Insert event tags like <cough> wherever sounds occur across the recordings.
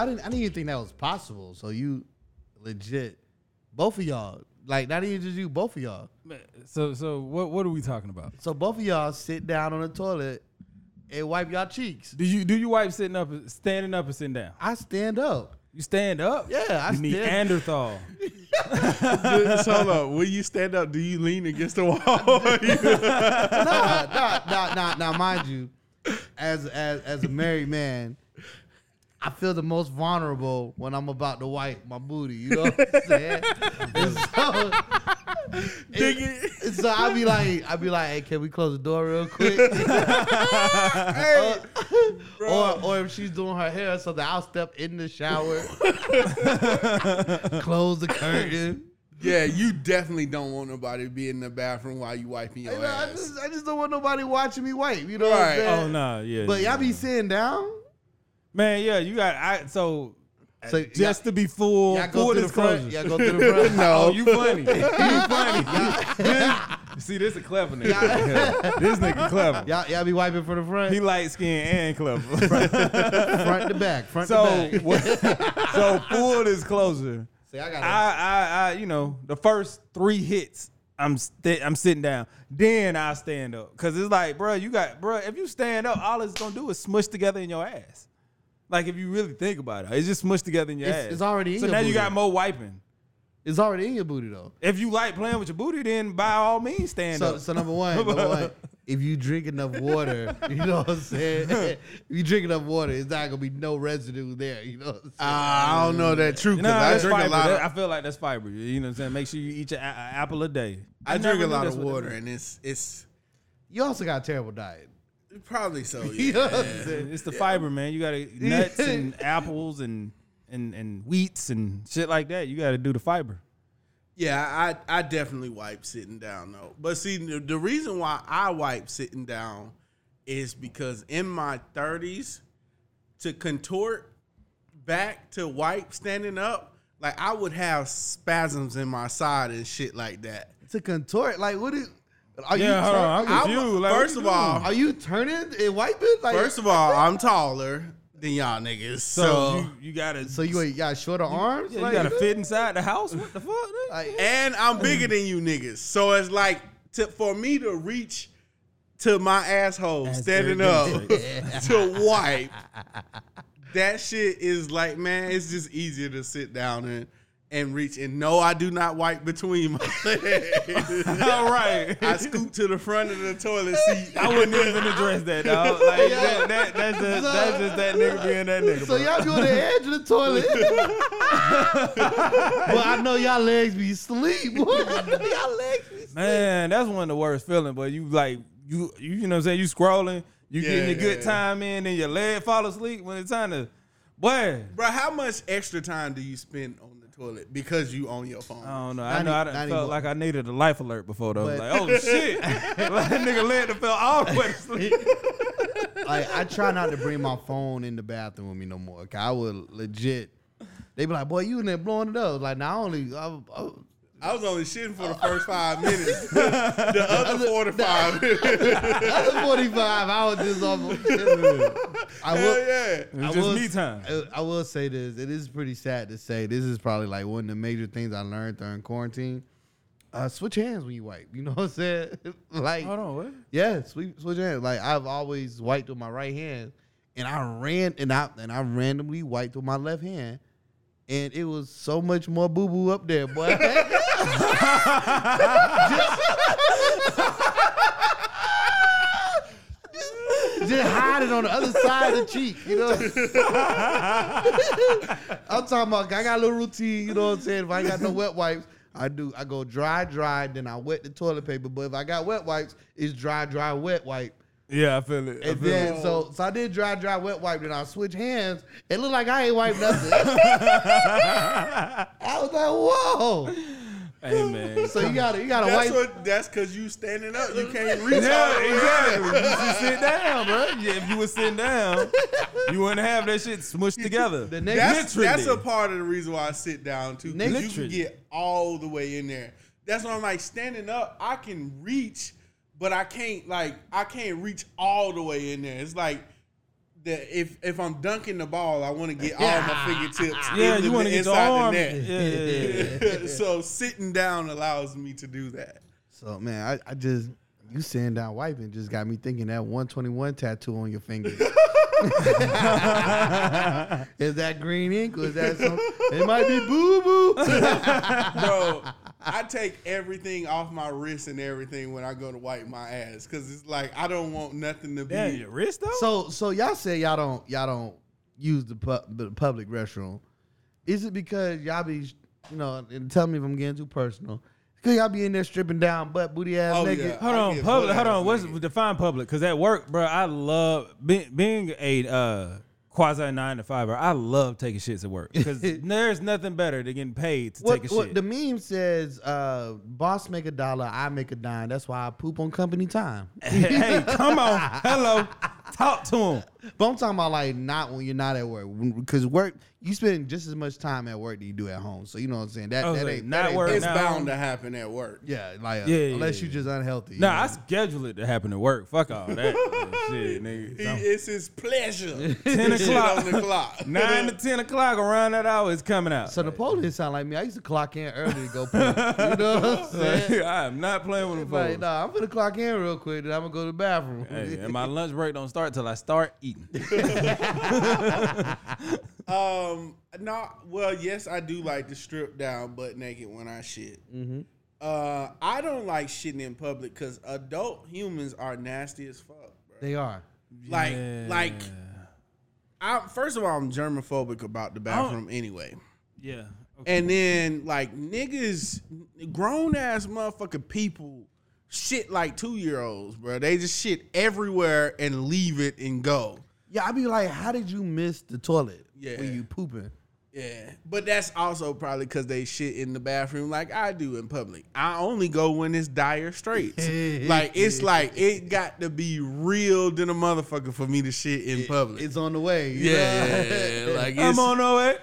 I didn't. I didn't even think that was possible. So you, legit, both of y'all, like not even just you, both of y'all. So so what what are we talking about? So both of y'all sit down on the toilet and wipe y'all cheeks. Do you do you wipe sitting up, standing up, or sitting down? I stand up. You stand up. Yeah, I you stand- Neanderthal. so hold up. When you stand up, do you lean against the wall? <laughs> nah, nah, nah, nah, nah. Mind you, as as as a married man, I feel the most vulnerable when I'm about to wipe my booty. You know what I'm saying? <laughs> and so, and- and so I be like, I be like, hey, can we close the door real quick? <laughs> or, or or if she's doing her hair or something, I'll step in the shower, <laughs> close the curtain. yeah, you definitely don't want nobody to be in the bathroom while you wiping your You know, I ass. just I just don't want nobody watching me wipe. You know what I'm Right. saying? Oh nah, yeah. But yeah. y'all be sitting down. Man, yeah, you got I so. So just to be full, Y'all go full to the front. disclosure. Y'all go to the front. <laughs> No. Oh, you funny. <laughs> you funny. <laughs> See, this a clever nigga. this nigga clever. Y'all, y'all be wiping for the front, He light skinned and clever. front to back, front so, to back. what- so full disclosure. See, I got I, I, I, you know, the first three hits, I'm sti- I'm sitting down. Then I stand up, cause it's like, bro, you got, bro, if you stand up, all it's gonna do is smush together in your ass. Like if you really think about it, it's just smushed together in your It's- ass. it's already in So your now you booty. got more wiping. It's already in your booty though. If you like playing with your booty, then by all means stand So, up. so number one, number <laughs> one, if you drink enough water, <laughs> you know what I'm saying. <laughs> if you drink enough water, it's not gonna be no residue there. You know what I'm ah, saying. I don't know that true because Nah, I that's drink fiber. a lot That- of I feel like that's fiber. You know what I'm saying? Make sure you eat your a- a- apple a day. I drink never a knew lot that's of what it water was. and it's it's you also got a terrible diet. Probably so. <laughs> You know Yeah. It's the fiber, man. You got to <laughs> nuts and apples and and and wheats and shit like that. You got to do the fiber. Yeah, I I definitely wipe sitting down though. But see, the, the reason why I wipe sitting down is because in my thirties, to contort back to wipe standing up, like I would have spasms in my side and shit like that. To contort, like what is? Are Yeah, you hold on, I'm turn- confused. Like, first of all. Are you turning and wiping? Like first of all, <laughs> I'm taller than y'all niggas, So, so, you, you got to so you, you got shorter arms? yeah, you got to fit inside the house. What the fuck? Like, and I'm bigger than you niggas, so it's like to, for me to reach to my asshole That's standing up <laughs> to wipe. That shit is like, man, it's just easier to sit down and and reach. And no, I do not wipe between my <laughs> legs. All right. I scoot to the front of the toilet <laughs> seat. I wouldn't even address that, dog. <laughs> Like that, that, that's just that's just that nigga being that nigga. So bro. y'all go to the edge of the toilet. well, I know y'all legs be asleep. y'all legs be asleep. Man, that's one of the worst feelings. But you like you you, you know what I'm saying? You scrolling, you Yeah, getting a good yeah. time in, and your leg fall asleep when it's time to. Boy, Bro, how much extra time do you spend on toilet because you own your phone? I don't know. I know I done not felt anymore. like I needed a life alert before though. But- like, oh <laughs> shit, <laughs> like that nigga leg done fell all the way to sleep. <laughs> Like I try not to bring my phone in the bathroom with me no more. 'cause I would legit. They be like, "Boy, you in there blowing it up." Like, not only I, I, I was only shitting for the first five minutes. <laughs> the other 45 minutes. other forty five, <laughs> I was just almost. I Hell will. yeah. It was I just will- me time. I- I will say this. It is pretty sad to say. This is probably like one of the major things I learned during quarantine. Uh, switch hands when you wipe. You know what I'm saying? <laughs> like, Hold on, what? yeah, switch, switch hands. Like I've always wiped with my right hand, and I ran and I and I randomly wiped with my left hand, and it was so much more boo boo up there, boy. <laughs> Just hide it on the other side of the cheek, you know. <laughs> I'm talking about. I got a little routine, you know what I'm saying. If I ain't got no wet wipes, I do. I go dry, dry, then I wet the toilet paper. But if I got wet wipes, it's dry, dry, wet wipe. Yeah, I feel it. I And feel then it. so so I did dry, dry, wet wipe. Then I switch hands. It looked like I ain't wiped nothing. <laughs> I was like, whoa. Hey man. So you gotta you gotta That's wipe. what. That's because you standing up. You can't reach. Yeah, way exactly. You should sit down, bro. Yeah, if you was sitting down, you wouldn't have that shit smushed together. The next- That's that's a part of the reason why I sit down too. Because you can get all the way in there. That's why I'm like standing up. I can reach, but I can't like I can't reach all the way in there. It's like the if if I'm dunking the ball, I want to get all my fingertips. Yeah, into you the inside arm. the Yeah, net. yeah, yeah, yeah. <laughs> so sitting down allows me to do that. So man, I, I just you sitting down wiping just got me thinking that 121 tattoo on your finger. <laughs> <laughs> is that green ink or is that some? It might be boo boo. <laughs> bro. I take everything off my wrist and everything when I go to wipe my ass because it's like I don't want nothing to be. Damn, your wrist though. so so y'all say y'all don't y'all don't use the, pu- the public restroom. Is it because y'all be you know? And tell me if I'm getting too personal. Because y'all be in there stripping down butt booty ass Oh, naked. yeah. Hold on, public. Hold on. What's naked. define public? Because at work, bro, I love being, being a uh, quasi nine to five. I love taking shits at work because <laughs> there's nothing better than getting paid to What, take a what shit. the meme says, uh, boss make a dollar, I make a dime. That's why I poop on company time. <laughs> hey, come on, <laughs> hello, <laughs> talk to him. But I'm talking about like not when you're not at work. Because work, you spend just as much time at work that you do at home. So you know what I'm saying? That, that like, ain't not that ain't- work. It's now- bound to happen at work. Yeah, like uh, Yeah, yeah, unless yeah, you're just unhealthy. you Nah, know? I schedule it to happen at work. Fuck all that <laughs> shit, nigga. He, So, it's his pleasure. <laughs> 10 Shit o'clock. on the clock. Nine to ten o'clock around that hour is coming out. So Napoleon sound like me. I used to clock in early to go poop. you know what I'm saying? I am not playing with them Like, nah, I'm gonna clock in real quick, then I'm gonna go to the bathroom. Hey, and my lunch break don't start till I start eating. <laughs> Um, no, well, yes, I do like to strip down butt naked when I shit. Mhm. Uh, I don't like shitting in public because adult humans are nasty as fuck, bro. they are. Like, Yeah. like, I first of all, I'm germophobic about the bathroom anyway. yeah. Okay. And then like niggas, grown ass motherfucking people shit like two year olds, bro. They just shit everywhere and leave it and go. Yeah, I be like, how did you miss the toilet? Yeah. when you pooping. Yeah, but that's also probably because they shit in the bathroom like I do in public. I only go when it's dire straits. <laughs> like it's like it got to be real than a motherfucker for me to shit in public. It's on the way. yeah, know? like <laughs> it's, I'm on the way.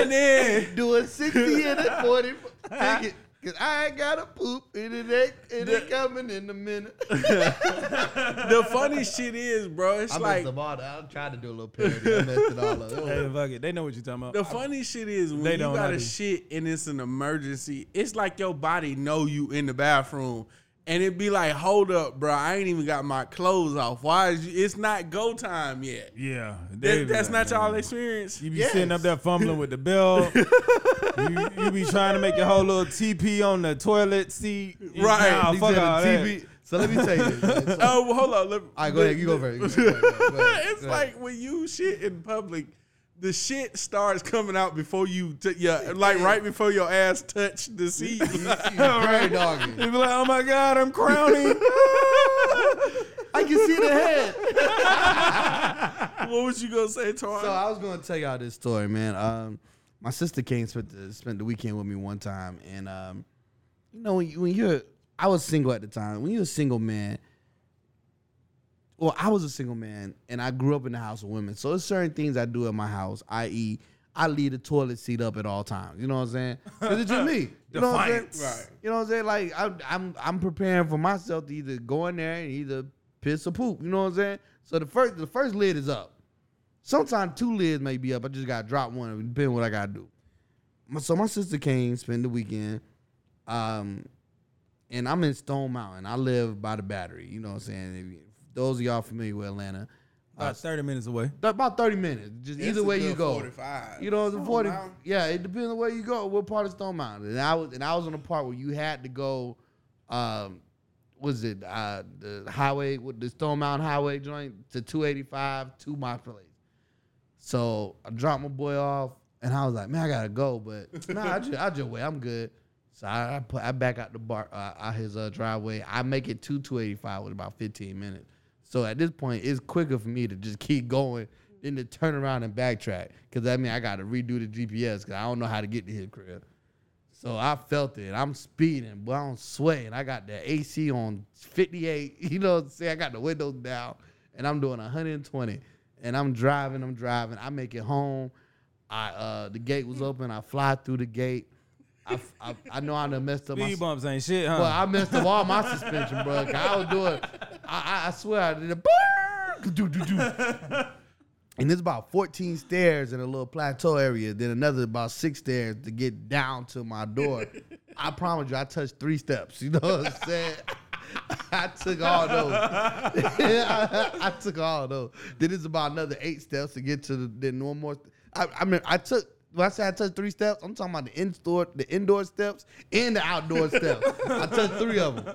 and then <laughs> doing 60 and a 40. Take it. Cause I ain't got to poop and it ain't, it ain't coming in a minute. <laughs> the funny shit is, bro, it's I like messed up all that. I tried to do a little parody. I messed it all up. <laughs> Hey, fuck it. They know what you're talking about. The funny shit is when They you don't, got to do. shit and it's an emergency, it's like your body know you in the bathroom. And it'd be like, hold up, bro. I ain't even got my clothes off. Why is you, it's not go time yet? yeah. That, that's like, not y'all experience. You be Yes. sitting up there fumbling with the belt. <laughs> you, you be trying to make your whole little TP on the toilet seat. <laughs> Right. Nah, fuck all the that. So let me tell you. this. <laughs> So- Oh, well, hold on. Let, all right, go ahead. You go first. It's Go ahead. like when you shit in public, the shit starts coming out before you, t- yeah, like right before your ass touch the <laughs> seat. Very <laughs> doggy. You be like, oh my God, I'm crowning. <laughs> I can see the head. what was you gonna say, Tar? So I was gonna tell y'all this story, man. Um, my sister came spent the, spent the weekend with me one time, and um, you know when, you, when you're, I was single at the time. When you're a single man, well, I was a single man, and I grew up in the house of women. So there's certain things I do in my house, i.e., I leave the toilet seat up at all times. You know what I'm saying? 'Cause it's just me. You know what I'm saying? Right. You know what I'm saying? Like I, I'm I'm preparing for myself to either go in there and either piss or poop. You know what I'm saying? So the first the first lid is up. Sometimes two lids may be up. I just gotta drop one, depending what I gotta do. My- So my sister came, spend the weekend, um, and I'm in Stone Mountain. I live by the Battery. You know what I'm saying? If you- those of y'all familiar with Atlanta, About 30 minutes away. about 30 minutes. Just It's either way you go. 45. You know, it's 40. Mountain. Yeah, it depends on where you go, what part of Stone Mountain. And I was and I was on the part where you had to go um was it uh the highway with the Stone Mountain Highway joint to 285 to my place. So I dropped my boy off and I was like, man, I gotta go, but <laughs> nah, I just I just wait, I'm good. So I, I put I back out the bar uh, out his uh, driveway. I make it to 285 with about 15 minutes. So at this point, it's quicker for me to just <laughs> keep going than to turn around and backtrack. Cause that mean I gotta redo the GPS because I don't know how to get to his crib. So I felt it. I'm speeding, but I'm sweating. I got the AC on 58. <laughs> You know what I'm saying? I got the windows down, and I'm doing 120. And I'm driving. I'm driving. I make it home. I uh the gate was <laughs> open. I fly through the gate. I I, I know I done messed up my. Speed bumps ain't shit, huh? Well, I messed up all my suspension, bro. I was doing. I, I, swear I did a. brrrr, do, do, do. <laughs> And there's about 14 stairs in a little plateau area. Then another about six stairs to get down to my door. <laughs> I promise you, I touched three steps. You know what I'm saying? <laughs> I took all those. I, I took all those. Then it's about another eight steps to get to the then one more. I, I mean, I took. When I say I touched three steps, I'm talking about the in-store, the indoor steps and the outdoor steps. I touched three of them.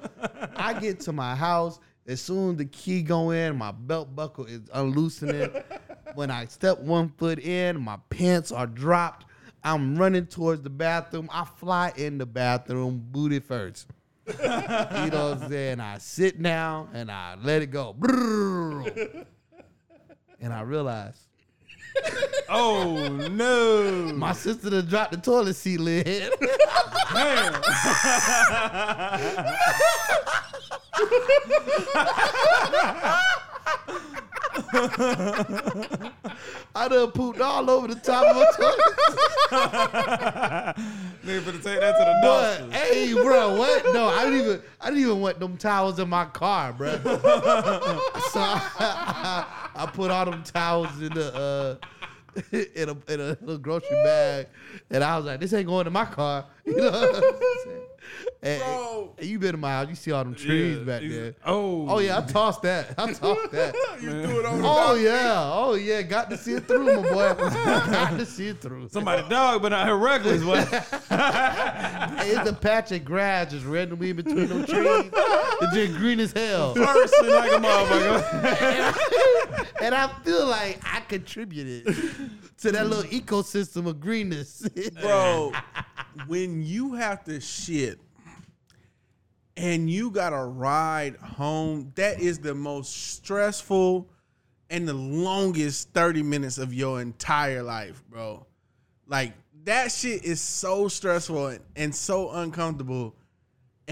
I get to my house as soon as the key go in, my belt buckle is unloosening. <laughs> when I step one foot in, my pants are dropped. I'm running towards the bathroom. I fly in the bathroom, booty first. <laughs> you know what I'm saying? I sit down and I let it go. And I realize <laughs> oh no. my sister done dropped the toilet seat lid. Damn. I done pooped all over the top of my toilet. <laughs> Nigga finna take that to the But hey, bro, what? No, I didn't even. I didn't even want them towels in my car, bro. <laughs> so I, <laughs> I put all them towels in the uh, in a in a little grocery bag, and I was like, "This ain't going in my car." You know what I'm saying? And, Bro. and you been in my house, you see all them trees Yeah, back he's- there. Oh. Oh yeah, I tossed that. I tossed <laughs> that. You threw it on the Oh yeah, oh yeah, got to see it through, my boy. <laughs> got to see it through. Somebody dog, but not her reckless. What? <laughs> It's a patch of grass just randomly in between them trees. It's just green as hell. Person like a motherfucker. And I feel like I contributed to that little ecosystem of greenness. bro. When you have to shit and you gotta ride home, that is the most stressful and the longest 30 minutes of your entire life, bro. Like that shit is so stressful and, and so uncomfortable.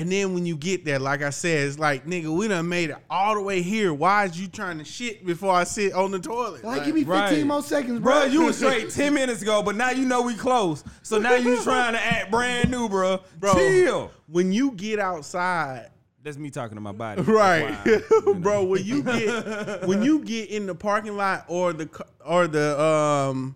And then when you get there, like I said, it's like, nigga, we done made it all the way here. Why is you trying to shit before I sit on the toilet? like, give me 15 Right. more seconds, Bro, bro. you was straight <laughs> 10 minutes ago, but now you know we close. So now you <laughs> trying to act brand new, bro. Bro. Chill. when you get outside, That's me talking to my body. <laughs> right FYI, you know. bro when you get when you get in the parking lot or the ca- or the um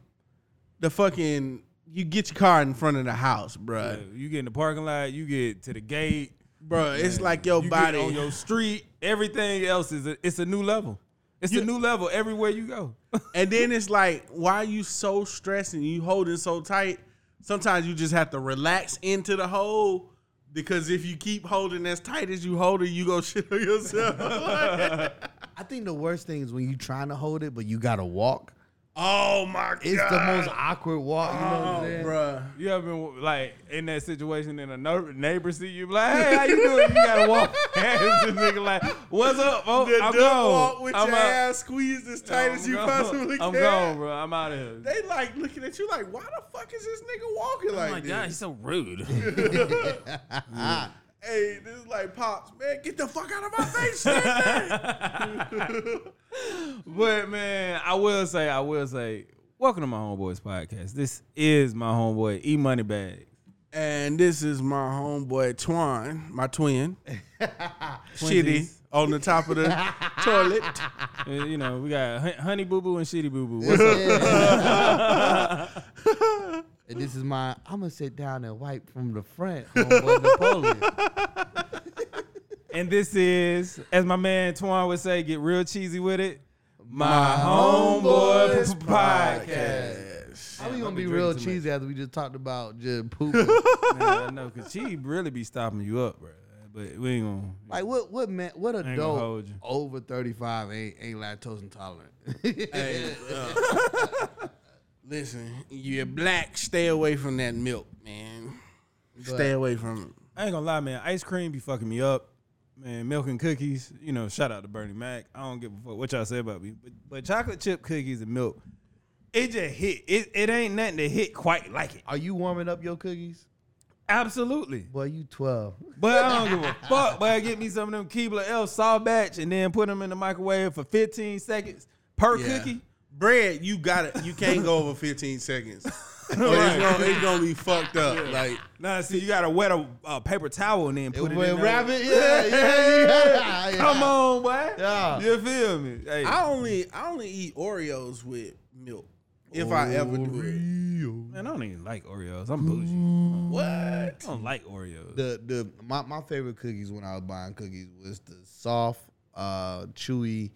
the fucking you get your car in front of the house bro Yeah, You get in the parking lot, you get to the gate. bro it's like your you body get on your street. Everything else is a, it's a new level. It's You- a new level everywhere you go. <laughs> and then it's like why are you so stressed and you holding so tight sometimes you just have to relax into the hole because if you keep holding as tight as you hold it you go <laughs> shit on yourself <laughs> I think the worst thing is when you trying to hold it, but you gotta walk. Oh my god It's the most awkward walk. You know what I'm oh, saying? bro You ever been like in that situation and a no- neighbor see you be like, hey, how you doing? You gotta walk <laughs> past this nigga like, what's up? Oh, the I'm duck gone. walk with I'm your out. ass squeezed as tight I'm as you gone. possibly I'm can. gone, bro. I'm out of here. They like looking at you like, why the fuck is this nigga walking oh like?" oh like my this? god, he's so rude. <laughs> <laughs> Hey, this is like pops, man. Get the fuck out of my face, man. <laughs> but man, I will say, I will say, welcome to my homeboys podcast. This is my homeboy E Money Bag. And this is my homeboy Twan, my twin. <laughs> Shitty on the top of the toilet. <laughs> You know, we got Honey Boo Boo and Shitty Boo Boo. What's up? And this is my. I'm gonna sit down and wipe from the front, homeboy Napoleon. <laughs> And this is, as my man Twan would say, get real cheesy with it. My homeboys Homeboys podcast. How we Damn, gonna be be real drinking too cheesy after we just talked about just <laughs> pooping? Man, I know, cause she really be stopping you up, bro. But we ain't gonna. like what? What man? What gonna adult over 35 ain't ain't lactose intolerant? <laughs> Hey, uh, listen, you're black. Stay away from that milk, man. Stay away from it. I ain't gonna lie, man. Ice cream be fucking me up. Man, milk and cookies. You know, shout out to Bernie Mac. I don't give a fuck what y'all say about me, but, but chocolate chip cookies and milk, it just hit. It it ain't nothing to hit quite like it. Are you warming up your cookies? Absolutely. Boy, you 12. But I don't give a fuck. But I get me some of them Keebler L soft batch and then put them in the microwave for 15 seconds per Yeah. cookie. Bread, you got it. You can't go over 15 seconds. <laughs> Or it's, gonna, it's gonna be fucked up. Like Nah, see, you gotta wet a uh, paper towel and then put it With in there. rabbit, yeah, yeah, yeah, yeah. <laughs> Come on, boy. Yeah. You feel me? Hey, I only I only eat Oreos with milk if I ever do it. man, I don't even like Oreos. I'm bougie. What? I don't like Oreos. The the my, my favorite cookies when I was buying cookies was the soft, uh, chewy,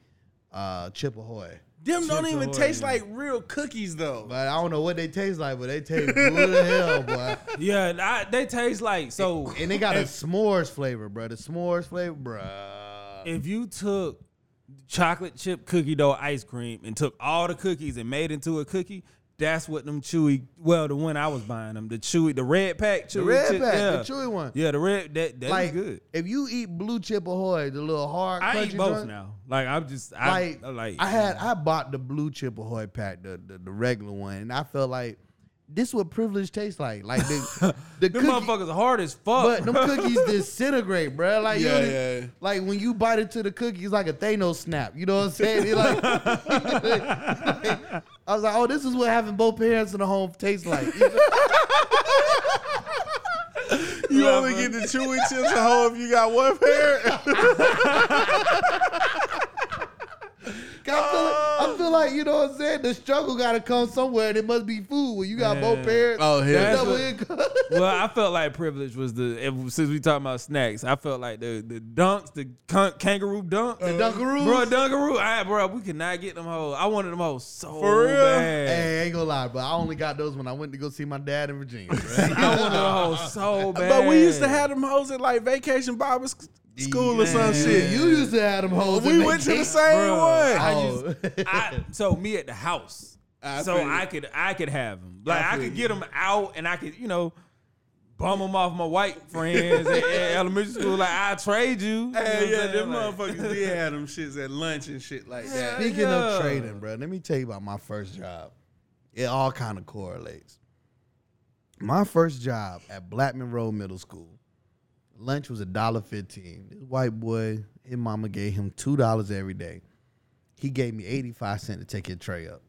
uh, Chip Ahoy. Them don't even Ahoy, taste yeah. like real cookies though. But I don't know what they taste like, but they taste good as hell, boy. Yeah, I, they taste like so. And they got a s'mores flavor, bro. The s'mores flavor, bro. if you took chocolate chip cookie dough ice cream and took all the cookies and made into a cookie, that's what them chewy. Well, the one I was buying them, the chewy, the red pack chewy. The red chip, pack, yeah. the chewy one. Yeah, the red that that's like good. if you eat blue chip ahoy, the little hard, I eat both joint, now. Like I'm just I Like, I like I had I bought the blue chip ahoy pack, the, the the regular one, and I felt like this what privilege tastes like. Like the <laughs> the them cookie, motherfuckers hard as fuck. but them cookies disintegrate, bro. Like you Yeah, know, yeah. like when you bite into the cookie, it's like a Thanos snap. You know what I'm saying? It like, <laughs> I was like, oh, this is what having both parents in the home tastes like. <laughs> You only get the chewy chips a home if you got one pair. I feel, like, I oh. feel like you know what I'm saying. The struggle got to come somewhere, and it must be food. When you got both parents, Oh, hell That's double what- income. <laughs> well, I felt like privilege was the if, since we talking about snacks. I felt like the the dunks, the con- kangaroo dunk, The Dunkaroos? bro, Dunkaroo. I, bro, we could not get them hoes. I wanted them hoes so For real? bad. Hey, I ain't gonna lie, but I only got those when I went to go see my dad in Virginia. Right? <laughs> I wanted them hoes so bad. But we used to have them hoes at like vacation Bible sc- school or some Man. shit. you used to have them hoes. we went to the same Bro, one. I Oh. <laughs> I, so me at the house. I so. I could I could have them. Like I I, could get them out and I could you know bum them off my white friends at, at <laughs> elementary school. Like I trade you. You know Hey, I'm yeah, saying? them Like- motherfuckers did <laughs> have them shits at lunch and shit like that. Speaking Yeah. of trading, bro, let me tell you about my first job. It all kind of correlates. My first job at Blackmon Road Middle School, lunch was a dollar fifteen. This white boy, his mama gave him two dollars every day. He gave me eighty five cent to take your tray up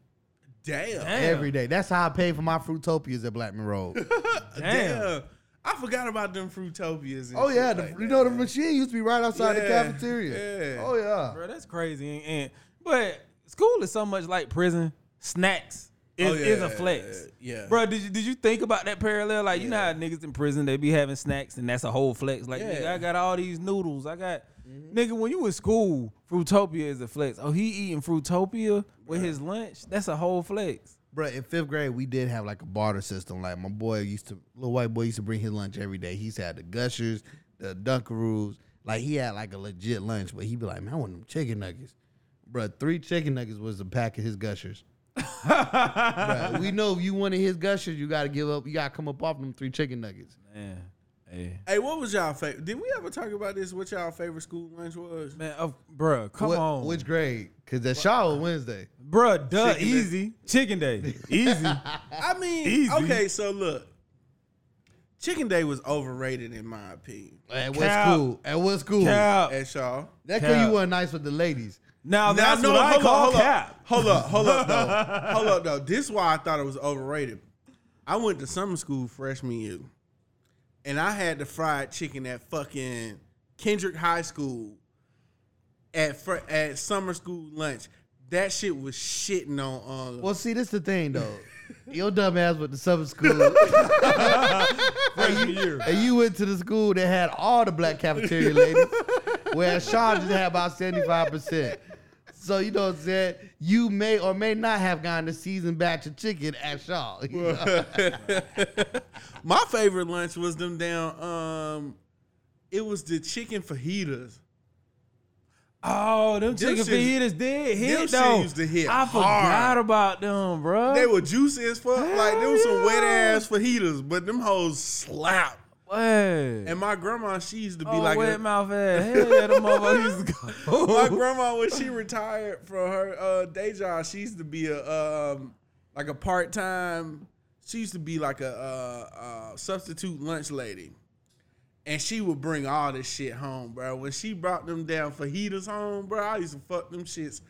Damn. Damn. every day. That's how I paid for my fruitopias at Blackmon Road. <laughs> Damn. Damn. I forgot about them fruitopias. And oh yeah, the, like you that. know the machine used to be right outside the cafeteria. yeah. Oh yeah. Bro, that's crazy. And, and- but school is so much like prison. Snacks is, Oh, is a yeah, flex. yeah. Bro, did you did you think about that parallel? Like you know how niggas in prison they be having snacks and that's a whole flex. Like Yeah. nigga, I got all these noodles. I got mm-hmm. nigga when you in school, Fruitopia is a flex. Oh, he eating Fruitopia with his lunch. That's a whole flex. Bro, in fifth grade, we did have like a barter system. Like my boy used to, little white boy used to bring his lunch every day. He's had the Gushers, the Dunkaroos. Like he had like a legit lunch, but he'd be like, "Man, I want them chicken nuggets." Bro, three chicken nuggets was a pack of his Gushers. Bruh, <laughs> we know if you wanted his Gushers, you got to give up. You got to come up off them three chicken nuggets. Man, hey. Hey, what was y'all favorite? Did we ever talk about this? What y'all favorite school lunch was? Man, oh, bro, come What- on. Which grade? Because that Shaw was Wednesday. bro, duh, Chicken day. easy. Chicken day. <laughs> Easy. I mean, Easy. okay, so look, Chicken Day was overrated in my opinion. At what Cap. school? At what school? Cap. At Shaw. That because you weren't nice with the ladies. Now Now, that's no, what I hold call up, hold cap. Up, hold up, hold up, though. <laughs> hold up, though. This is why I thought it was overrated. I went to summer school freshman year, and I had the fried chicken at fucking Kendrick High School at fr- at summer school lunch. That shit was shitting on. Uh, Well, see, this the thing though. <laughs> Your dumb ass went to summer school. <laughs> Freshman year. and you went to the school that had all the black cafeteria ladies, whereas Shaw just had about 75%. So, you know what I'm saying? You may or may not have gotten a seasoned batch of chicken at Shaw. you know? <laughs> My favorite lunch was them down. Um, it was the chicken fajitas. Oh, them chicken shits- fajitas did hit them though. used to hit I forgot hard. about them, bro. They were juicy as fuck. like there was some wet ass fajitas, but them hoes slap. And my grandma, she used to be oh, like, wet a, mouth ass. Hell yeah, them motherfuckers used to go. <laughs> my grandma when she retired from her uh, day job, she used to be a um, like a part time She used to be like a uh, uh, substitute lunch lady, and she would bring all this shit home, bro. When she brought them down fajitas home, bro, I used to fuck them shits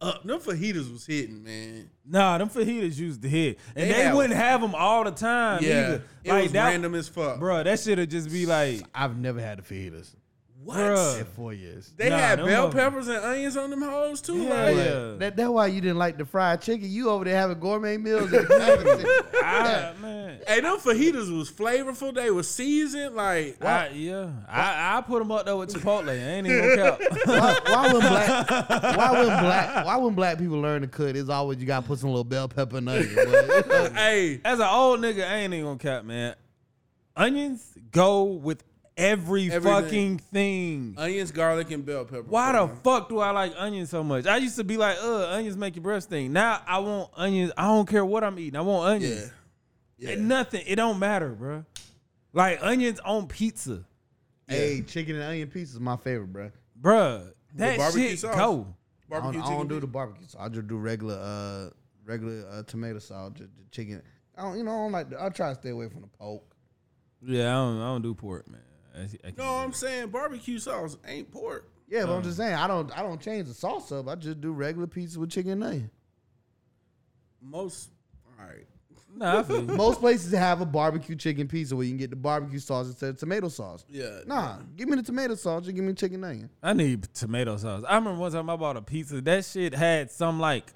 up. Them fajitas was hitting, man. Nah, them fajitas used to hit, and They they, have- wouldn't have them all the time. Yeah, either. it like was that, random as fuck. bro. That shit would just be like, I've never had the fajitas What? Bruh. in four years. They Nah, had them bell motherfuckers- peppers and onions on them hoes too, Yeah, right? yeah. That, that's why you didn't like the fried chicken. You over there having gourmet meals. in the <laughs> I, ah, man. Hey, them fajitas was flavorful. They was seasoned. Like, I, yeah, I I put them up there with Chipotle. I ain't even gonna <laughs> count. why, why when black why when <laughs> black why when black people learn to cook, it's always you gotta put some little bell pepper and onion. But, hey, As an old nigga, I ain't even gonna count, man. Onions go with every Everything. fucking thing. onions, garlic, and bell pepper. Why the fuck do I like onions so much? I used to be like, uh, onions make your breath stink. Now I want onions. I don't care what I'm eating. I want onions. Yeah. Yeah. And nothing. It don't matter, bro. Like onions on pizza, Hey, chicken and onion pizza is my favorite, bro. bruh. That barbecue shit sauce? go. I don't, Barbecue I don't chicken do the pizza? barbecue sauce. I just do regular uh regular uh, tomato sauce, just, just chicken. I don't you know I don't like the, I try to stay away from the pork. Yeah, I don't. I don't do pork, man. I, I can't No, I'm saying barbecue sauce ain't pork. Yeah, but I'm uh. just saying I don't I don't change the sauce up. I just do regular pizza with chicken and onion. Most. All right. Nah, I. Most places have a barbecue chicken pizza where you can get the barbecue sauce instead of tomato sauce. Yeah. Nah, give me the tomato sauce. Just give me chicken and onion. I need tomato sauce. I remember one time I bought a pizza. That shit had some like,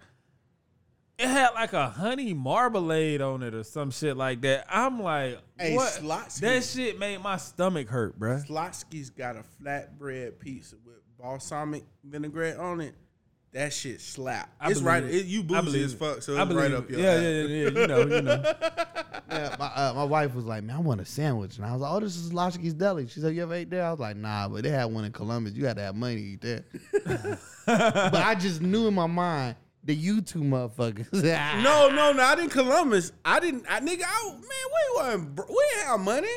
it had like a honey marmalade on it or some shit like that. I'm like, Hey, what? Schlotzsky. That shit made my stomach hurt, bruh. Schlotzsky's got a flatbread pizza with balsamic vinaigrette on it. That shit slap. I it's right. it. It, you I bougie believe as fuck, so I it's right it. up your yeah, yeah, yeah, yeah. You know, you know. <laughs> Yeah, my, uh, my wife was like, "Man, I want a sandwich," and I was like, "Oh, this is Lashki's Deli." She said, "You ever ate there?" I was like, "Nah," but they had one in Columbus. You had to have money to eat there. <laughs> but I just knew in my mind that you two motherfuckers. <laughs> No, no, not in Columbus. I didn't. I nigga, I, man, we wasn't. We didn't have money.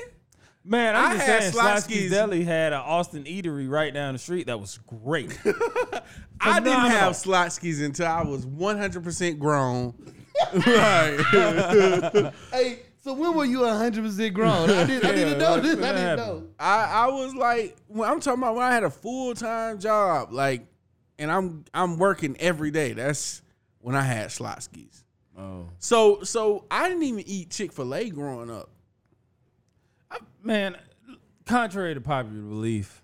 Man, I'm I just had saying, Schlotzsky's- Schlotzsky's Deli had an Austin Eatery right down the street that was great. <laughs> I didn't Phenomenal. have Schlotzsky's until I was 100% grown. right. hey, so when were you 100 percent grown? I didn't, I didn't know <laughs> this. I didn't happened? know. I, I was like, when I'm talking about when I had a full time job, like, and I'm I'm working every day. That's when I had Schlotzsky's. oh. So so I didn't even eat Chick Fil A growing up. Man, contrary to popular belief,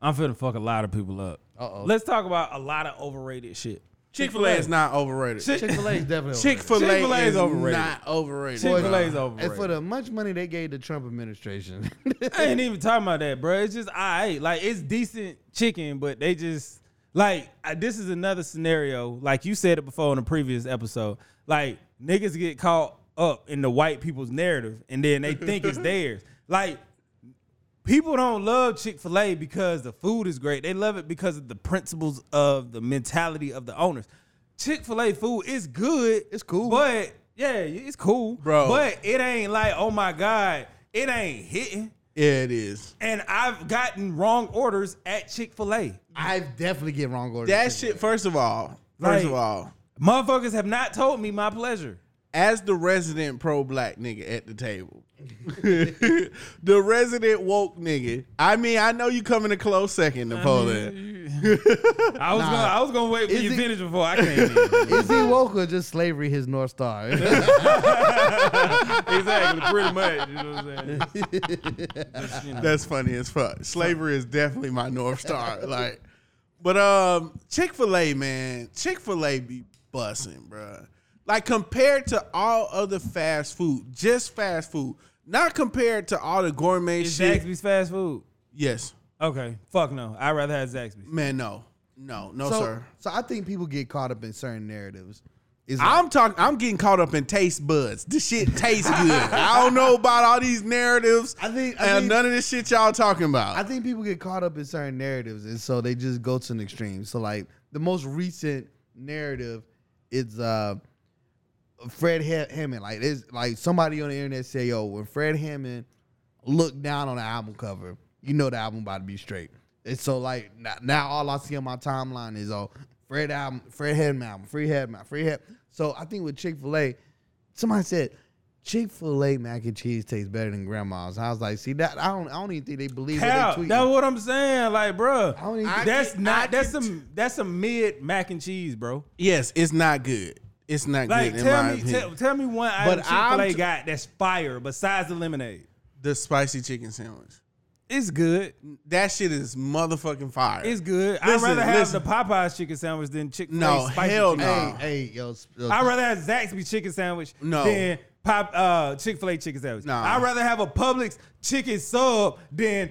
I'm finna fuck a lot of people up. Uh-oh. Let's talk about a lot of overrated shit. Chick Fil A is not overrated. Chick Fil A is definitely Chick Fil A Chick-fil-A is <laughs> is overrated. not overrated. Chick-fil-A is overrated. overrated. And for the much money they gave the Trump administration, <laughs> I ain't even talking about that, bro. It's just I ate like it's decent chicken, but they just like I, this is another scenario. Like you said it before in a previous episode. Like niggas get caught up in the white people's narrative, and then they think it's <laughs> theirs. Like people don't love Chick Fil A because the food is great. They love it because of the principles of the mentality of the owners. Chick Fil A food is good. It's cool. but yeah, it's cool, Bro. But it ain't like oh my god, it ain't hitting. Yeah, it is. And I've gotten wrong orders at Chick Fil A. I've definitely get wrong orders. That shit. First of all, first of all, Motherfuckers have not told me my pleasure. as the resident pro black nigga at the table, <laughs> the resident woke nigga. I mean, I know you coming a close second Napoleon. pull <laughs> that. I was Nah. gonna I was gonna wait for Is you to finish before I came in. <laughs> Is he woke or just slavery his north star? exactly, pretty much. You know what I'm saying? Just, you know. That's funny as fuck. Slavery is definitely my north star. like, but um, Chick Fil A, man, Chick Fil A be bussing, bro. Like compared to all other fast food, just fast food, not compared to all the gourmet Is shit. Zaxby's fast food? Yes, Okay, fuck no. I'd rather have Zaxby's. man, no, no, no, so, sir. so I think people get caught up in certain narratives. Is like- I'm talking. I'm getting caught up in taste buds. This shit tastes good. <laughs> I don't know about all these narratives. I think- I and think- none of this shit y'all talking about. I think people get caught up in certain narratives, and so they just go to an extreme. So, like the most recent narrative is uh, Fred Ha- Hammond. Like, this, like somebody on the internet say, "Yo, when Fred Hammond looked down on the album cover, you know the album about to be straight." And so, like now, now all I see on my timeline is, "Oh, Fred album, Fred Hammond album, Free Hammond, Free Hammond." So, I think with Chick Fil A, somebody said Chick Fil A mac and cheese tastes better than grandma's. I was like, see that I don't I don't even think they believe what How? they tweet. That's what I'm saying. Like, bro, I don't even I that's can- not. I that's can- some. That's some mid mac and cheese, bro. Yes, it's not good. It's not Like, good in tell my me, opinion. tell, tell me one item Chick Fil A I'm t- got that's fire besides the lemonade. the spicy chicken sandwich. It's good. That shit is motherfucking fire. It's good. I'd rather have listen. the Popeyes chicken sandwich than Chick Fil A No, spicy hell chicken. no. sandwich. Hey, hey, yo, yo I'd rather have Zaxby chicken sandwich No. than Pop uh, Chick Fil A chicken sandwich. No. I'd rather have a Publix chicken sub than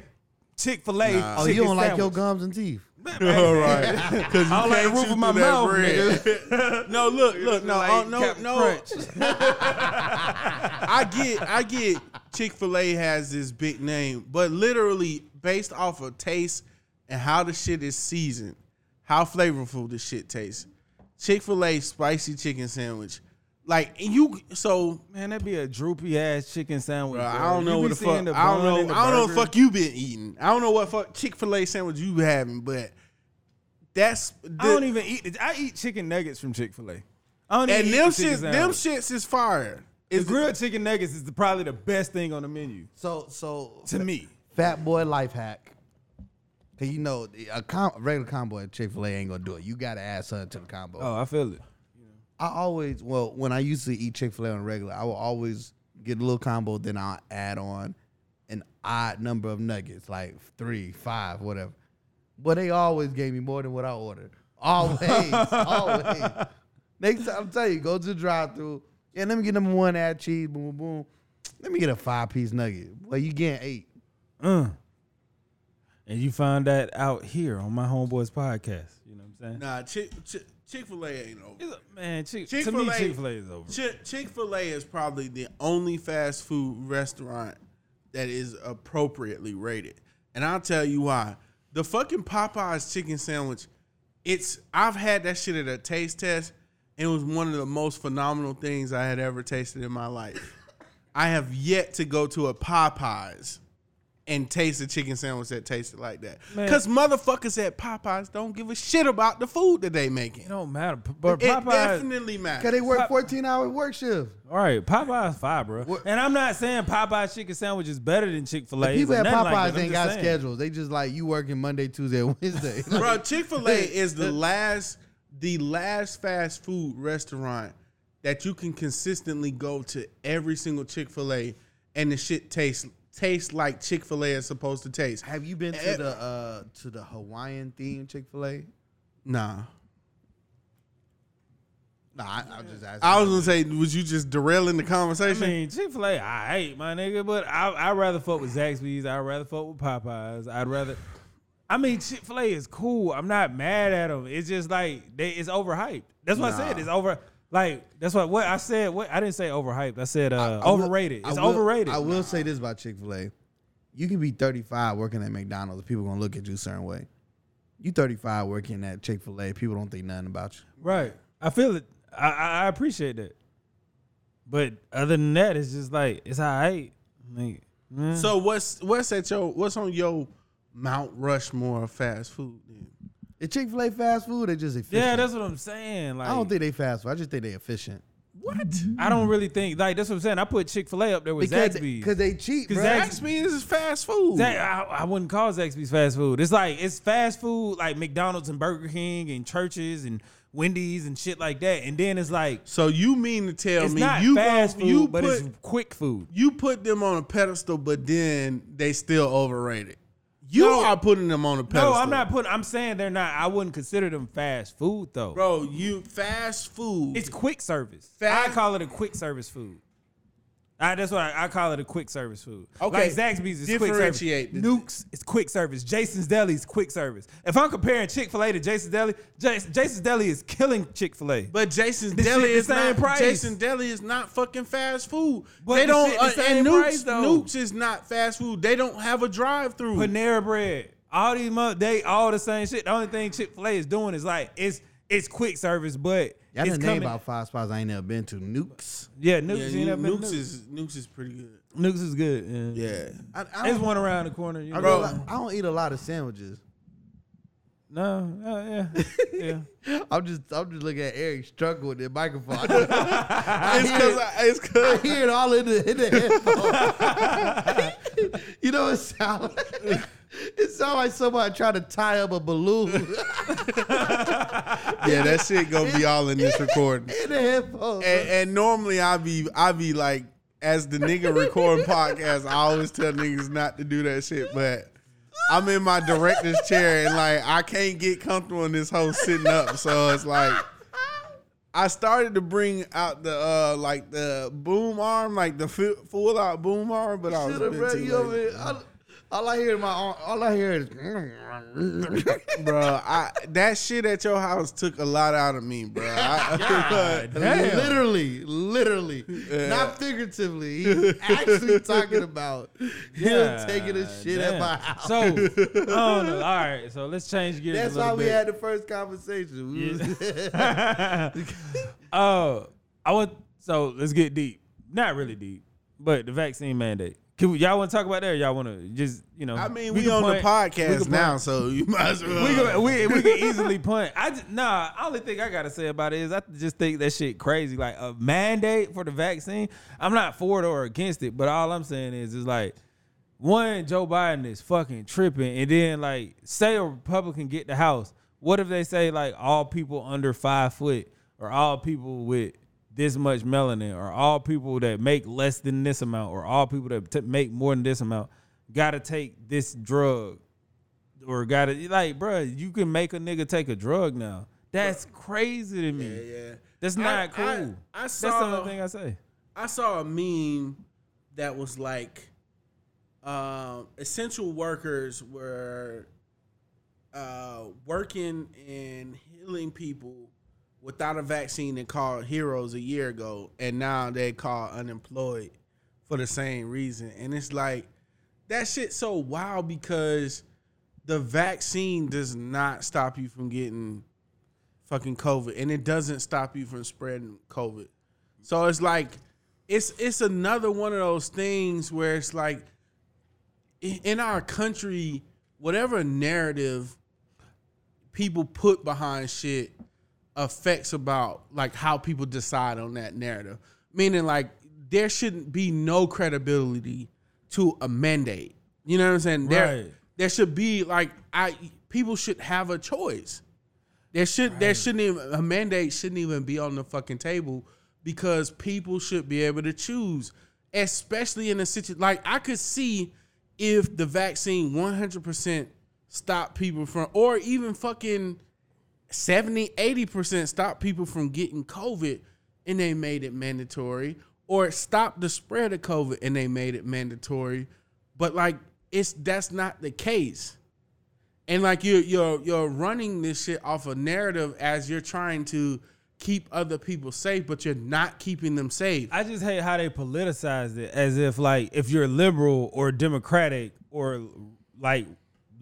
Chick Fil A. Nah. Oh, you don't like your gums and teeth. All right, because <laughs> you I like can't the roof of my mouth, bread. <laughs> no, look, look, no, Like oh, no, no. <laughs> I get, I get. Chick Fil A has this big name, but literally based off of taste and how the shit is seasoned, how flavorful the shit tastes. Chick Fil A spicy chicken sandwich, like you. So Man, that'd be a droopy ass chicken sandwich. Bro, bro. I don't know what the seeing fuck. the I don't know. I don't know what burger. fuck you been eating. I don't know what fuck Chick Fil A sandwich you having, but that's I don't even eat. it. I eat chicken nuggets from Chick Fil A. I don't and even them eat shits. Them shits is fire. The grilled chicken nuggets is the, probably the best thing on the menu So, so to me. fat boy life hack. Cause you know a, com- a regular combo at Chick Fil A ain't gonna do it. You gotta add something to the combo. Oh, I feel it. I always, well, when I used to eat Chick Fil A on a regular, I would always get a little combo, then I'll add on an odd number of nuggets, like three, five, whatever. But they always gave me more than what I ordered. Always, <laughs> always. Next time, I'm telling you, go to the drive-through. Yeah, let me get number one, add cheese, boom, boom, boom. Let me get a five-piece nugget. Well, you getting eight. Uh. And you find that out here on my homeboys podcast. You know what I'm saying? nah. Chick Chick Fil A ain't over. A- Man, Chick Chick Fil A Chick Fil A is over. Chick Fil A is probably the only fast food restaurant that is appropriately rated, and I'll tell you why. The fucking Popeyes chicken sandwich. It's I've had that shit at a taste test, and it was one of the most phenomenal things I had ever tasted in my life. <laughs> I have yet to go to a Popeyes and taste a chicken sandwich that tasted like that. Because motherfuckers at Popeyes don't give a shit about the food that they making. It don't matter. P- But It Popeyes, definitely matters. Cause they work 14 hour work shift. all right, Popeyes fire, bro. What- And I'm not saying Popeyes chicken sandwich is better than Chick Fil A. People at Popeyes like ain't got saying. schedules. They just like you working Monday, Tuesday, <laughs> Wednesday. <laughs> Bro, Chick Fil A <laughs> is the last, the last fast food restaurant that you can consistently go to every single Chick Fil A, and the shit tastes tastes like Chick Fil A is supposed to taste. Have you been to the uh to the Hawaiian themed Chick Fil A? Nah, Nah, I, I'll just ask. I was gonna say, was you just derailing the conversation? I conversation? mean, Chick Fil A, I hate my nigga, but I I rather fuck with Zaxby's. I'd rather fuck with Popeyes. I'd rather. I mean, Chick Fil A is cool. I'm not mad at them. It's just like they it's overhyped. That's what I said. It's over. Like that's what what I said. What I didn't say overhyped. I said uh, I will- overrated. I It's will- overrated. I will say this about Chick Fil A: you can be 35 working at McDonald's, people gonna look at you a certain way. You 35 working at Chick Fil A, people don't think nothing about you. Right. I feel it. I, I, I appreciate that. But other than that, it's just like it's all right. Like, mm. so what's what's at your what's on your Mount Rushmore of fast food? Then? Is Chick Fil A fast food? They just efficient. yeah, that's what I'm saying. Like I don't think they fast food. I just think they efficient. What? I don't really think like that's what I'm saying. I put Chick Fil A up there with Because Zaxby's. because they cheap, 'Cause bro. Zax- Zaxby's is fast food. Zax- I, I wouldn't call Zaxby's fast food. It's like it's fast food like McDonald's and Burger King and Church's and Wendy's and shit like that. And then it's like so you mean to tell it's me not you fast go, food, you but put, it's quick food. you put them on a pedestal, but then they still overrated. You No. are putting them on a pedestal. No, I'm not putting. I'm saying they're not. I wouldn't consider them fast food though. bro. You fast food. It's quick service. Fast- I call it a quick service food. I, that's why I, I call it a quick service food. Okay, like Zaxby's is quick service. Newk's is quick service. Jason's Deli is quick service. If I'm comparing Chick Fil A to Jason's Deli, Jas- Jason's Deli is killing Chick Fil A. but Jason's This Deli shit the is same not. price. Jason's Deli is not fucking fast food. But they the don't. shit the uh, same and Newk's, price, though. Newk's is not fast food. They don't have a drive through. Panera Bread, all these mo- they all the same shit. The only thing Chick Fil A is doing is like it's it's quick service, but Y'all it's done name about five spots I ain't never been to. Newk's. yeah, Yeah, Newk's, you never been to Newk's Newk's. is Newk's is pretty good. Newk's is good. Yeah, Yeah. I, I there's one around the corner. You I, know? don't, I don't eat a lot of sandwiches. No, uh, yeah, <laughs> yeah. I'm just I'm just looking at Eric struggle with the microphone. <laughs> It's because it's I because hear it all in the in the headphones. <laughs> you know, it sounds it sounds like somebody trying to tie up a balloon yeah, that shit gonna be all in this recording. in the headphones. And, and normally I be I be like as the nigga recording podcast, I always tell niggas not to do that shit, but I'm in my director's chair and like I can't get comfortable in this whole sitting up, so it's like I started to bring out the uh like the boom arm, like the fu- full out boom arm, but I was a bit too you late. I- all I hear in my all I hear is <laughs> bro. I that shit at your house took a lot out of me, bro. I, <laughs> <laughs> Damn. literally, literally, not figuratively. He's actually talking about him taking a shit at my house. So, oh no. all right. So let's change gears. That's why we bit. had the first conversation. Was- Oh, I want. So let's get deep. Not really deep, but the vaccine mandate. Can we, y'all want to talk about that? Or y'all want to just you know? I mean, we, can on punt- the podcast now, so you might as well. We can, we, we can easily punt. I just, nah. Only thing I gotta say about it is I just think that shit crazy. Like a mandate for the vaccine. I'm not for it or against it, but all I'm saying is is like one, Joe Biden is fucking tripping, and then like say a Republican get the House. What if they say like all people under five foot or all people with this much melanin or all people that make less than this amount or all people that t- make more than this amount got to take this drug or got to like, bruh, you can make a nigga take a drug now. That's crazy to me. Yeah, yeah. That's I- not cool. I- I That's the saw- only thing I say. I saw a meme that was like, um, essential workers were uh, working and healing people without a vaccine and called heroes a year ago, and now they call unemployed for the same reason. And it's like that shit so wild because the vaccine does not stop you from getting fucking COVID, and it doesn't stop you from spreading COVID. So it's like it's it's another one of those things where it's like in our country, whatever narrative people put behind shit affects about like how people decide on that narrative. Meaning like there shouldn't be no credibility to a mandate. You know what I'm saying? There Right. there should be like I people should have a choice. There should there shouldn't even a mandate shouldn't even be on the fucking table because people should be able to choose, especially in a situation like I could see if the vaccine 100% stopped people from or even fucking 70 80% stop people from getting covid and they made it mandatory or it stopped the spread of covid and they made it mandatory. But like it's that's not the case. And like you're you're you're running this shit off a narrative as you're trying to keep other people safe but you're not keeping them safe. I just hate how they politicized it as if like if you're liberal or democratic or like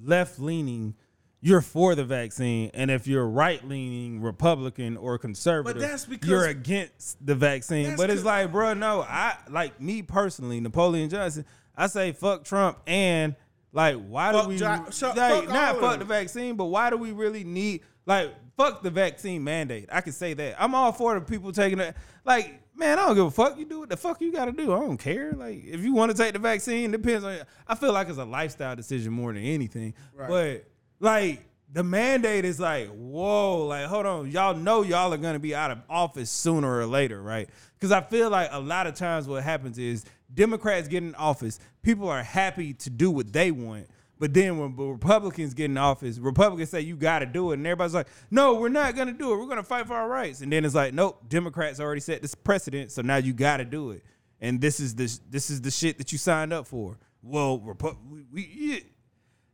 left leaning, you're for the vaccine, and if you're right leaning Republican or conservative, but that's because- you're against the vaccine. But it's like, bro, no, I like me personally, Napoleon Johnson. I say fuck Trump and like why Fuck do we Jo- like fuck not fuck the vaccine, but why do we really need like fuck the vaccine mandate? I can say that. I'm all for the people taking it. Like, man, I don't give a fuck. You do what the fuck you gotta do. I don't care. Like, if you want to take the vaccine, depends on I feel like it's a lifestyle decision more than anything. But like the mandate is like, whoa, like hold on, y'all know y'all are gonna be out of office sooner or later, right? Because I feel like a lot of times what happens is Democrats get in office, people are happy to do what they want. But then when Republicans get in office, Republicans say you got to do it, and everybody's like, "No, we're not going to do it. We're going to fight for our rights." And then it's like, "Nope, Democrats already set this precedent, so now you got to do it." And this is the this is the shit that you signed up for. Well, Repu- we, we.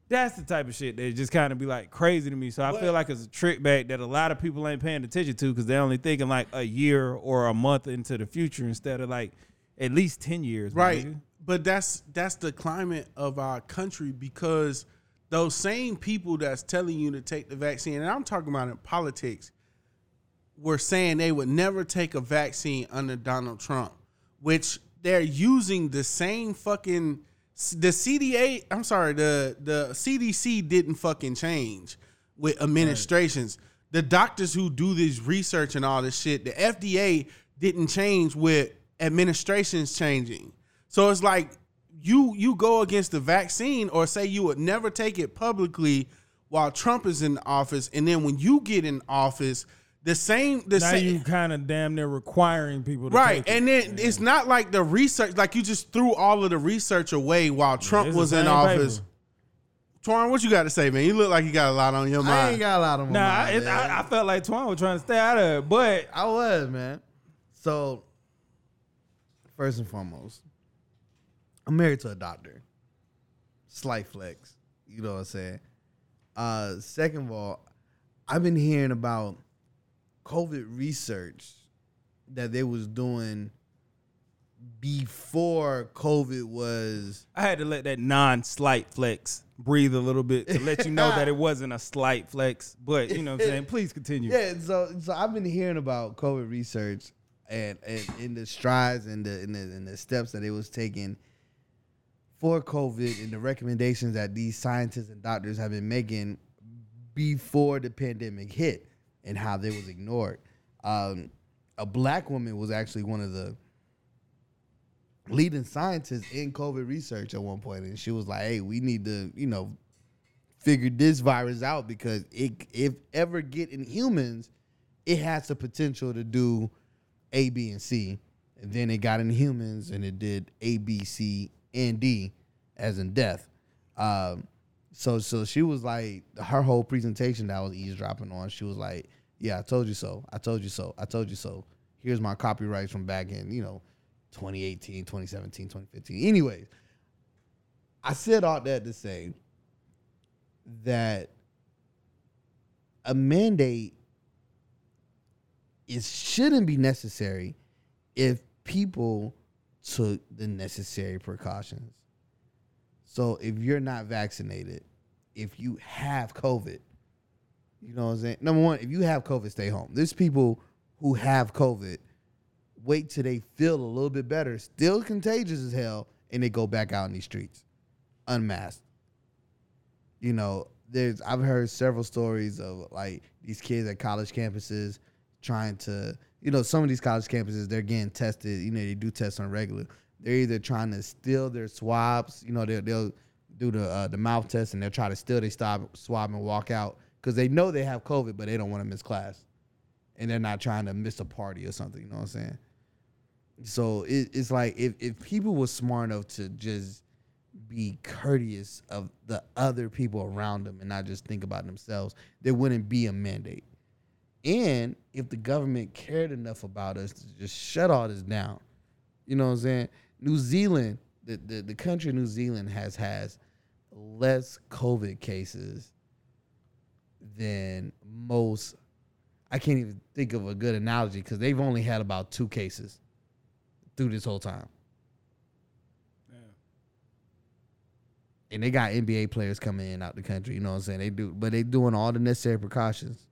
That's the type of shit that just kind of be like crazy to me. So I feel like it's a trick back that a lot of people ain't paying attention to because they're only thinking like a year or a month into the future instead of like at least ten years, right nigga. but that's that's the climate of our country because those same people that's telling you to take the vaccine and i'm talking about in politics were saying they would never take a vaccine under donald trump which they're using the same fucking the cda i'm sorry the the cdc didn't fucking change with administrations. The doctors who do this research and all this shit, the FDA didn't change with administrations changing. So it's like you you go against the vaccine or say you would never take it publicly while Trump is in office, and then when you get in office, the same the Now same you kind of damn near requiring people to Right, take and then it's not like the research, like you just threw all of the research away while Trump It's was in office. paper. Twan, what you got to say, man? You look like you got a lot on your mind. I mind. ain't got a lot of Nah, mind, it, man. I, I felt like Twan was trying to stay out of it, but I was, man. So, first and foremost, I'm married to a doctor. Slight flex. You know what I'm saying? Uh, second of all, I've been hearing about COVID research that they was doing before COVID was I had to let that non-slight flex breathe a little bit to let you know that it wasn't a slight flex. But you know what I'm saying? Please continue. Yeah, so so I've been hearing about COVID research and, and in the strides and the, and the and the steps that it was taking for COVID and the recommendations that these scientists and doctors have been making before the pandemic hit and how they was ignored. Um, a black woman was actually one of the leading scientists in COVID research at one point, and she was like, "Hey, we need to, you know, figure this virus out because it, if ever get in humans, it has the potential to do A, B, and C. And then it got in humans and it did A, B, C, and D, as in death. Um, so so she was like her whole presentation that I was eavesdropping on. She was like, "Yeah, I told you so. I told you so. I told you so. Here's my copyrights from back in you know 2018, 2017, 2015. Anyways, I said all that to say that a mandate it shouldn't be necessary if people took the necessary precautions. So if you're not vaccinated, if you have COVID, you know what I'm saying? Number one, if you have COVID, stay home. There's people who have COVID, wait till they feel a little bit better, still contagious as hell, and they go back out in these streets, unmasked. You know, there's I've heard several stories of like these kids at college campuses trying to, you know, some of these college campuses they're getting tested. You know, they do tests on regular. They're either trying to steal their swabs. You know, they'll, they'll do the uh, the mouth test and they'll try to steal their swab, and walk out because they know they have COVID, but they don't want to miss class, and they're not trying to miss a party or something. You know what I'm saying? So it, it's like if if people were smart enough to just be courteous of the other people around them and not just think about themselves, there wouldn't be a mandate. And if the government cared enough about us to just shut all this down, you know what I'm saying? New Zealand, the, the, the country of New Zealand has has less COVID cases than most. I can't even think of a good analogy because they've only had about two cases through this whole time. and they got NBA players coming in out the country. You know what I'm saying? They do, but they doing all the necessary precautions.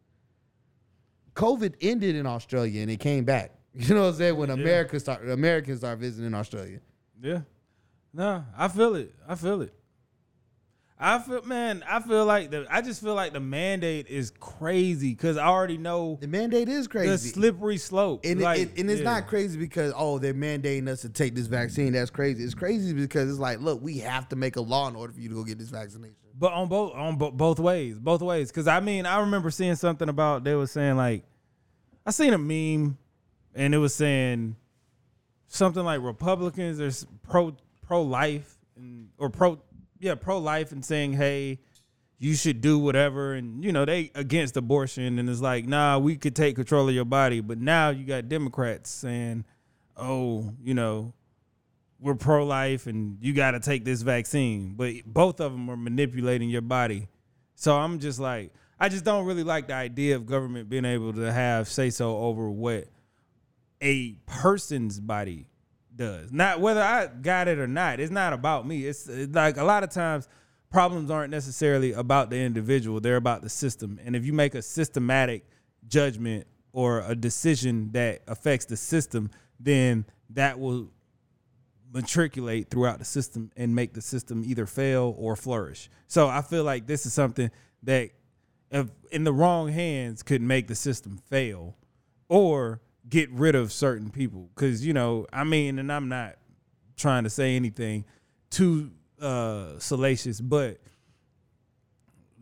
COVID ended in Australia and it came back. <laughs> You know what I'm saying? When America start, Americans start visiting Australia. Yeah. No, I feel it. I feel it. I feel man, I feel like the I just feel like the mandate is crazy because I already know The mandate is crazy. the slippery slope. and, Like, it- and it's yeah. not crazy because oh they're mandating us to take this vaccine. That's crazy. It's crazy because it's like look, we have to make a law in order for you to go get this vaccination. But on both on bo- both ways, both ways. Because I mean, I remember seeing something about they were saying like, I seen a meme, and it was saying something like Republicans are pro pro life and or pro yeah pro life and saying hey, you should do whatever, and you know they against abortion, and it's like nah, we could take control of your body, but now you got Democrats saying, oh, you know we're pro life and you got to take this vaccine. But both of them are manipulating your body. So I'm just like, I just don't really like the idea of government being able to have say so over what a person's body does. Not whether I got it or not. It's not about me. It's, it's like a lot of times problems aren't necessarily about the individual, they're about the system. And if you make a systematic judgment or a decision that affects the system, then that will matriculate throughout the system and make the system either fail or flourish. So I feel like this is something that if in the wrong hands could make the system fail or get rid of certain people. Cuz you know I mean and I'm not trying to say anything too uh salacious but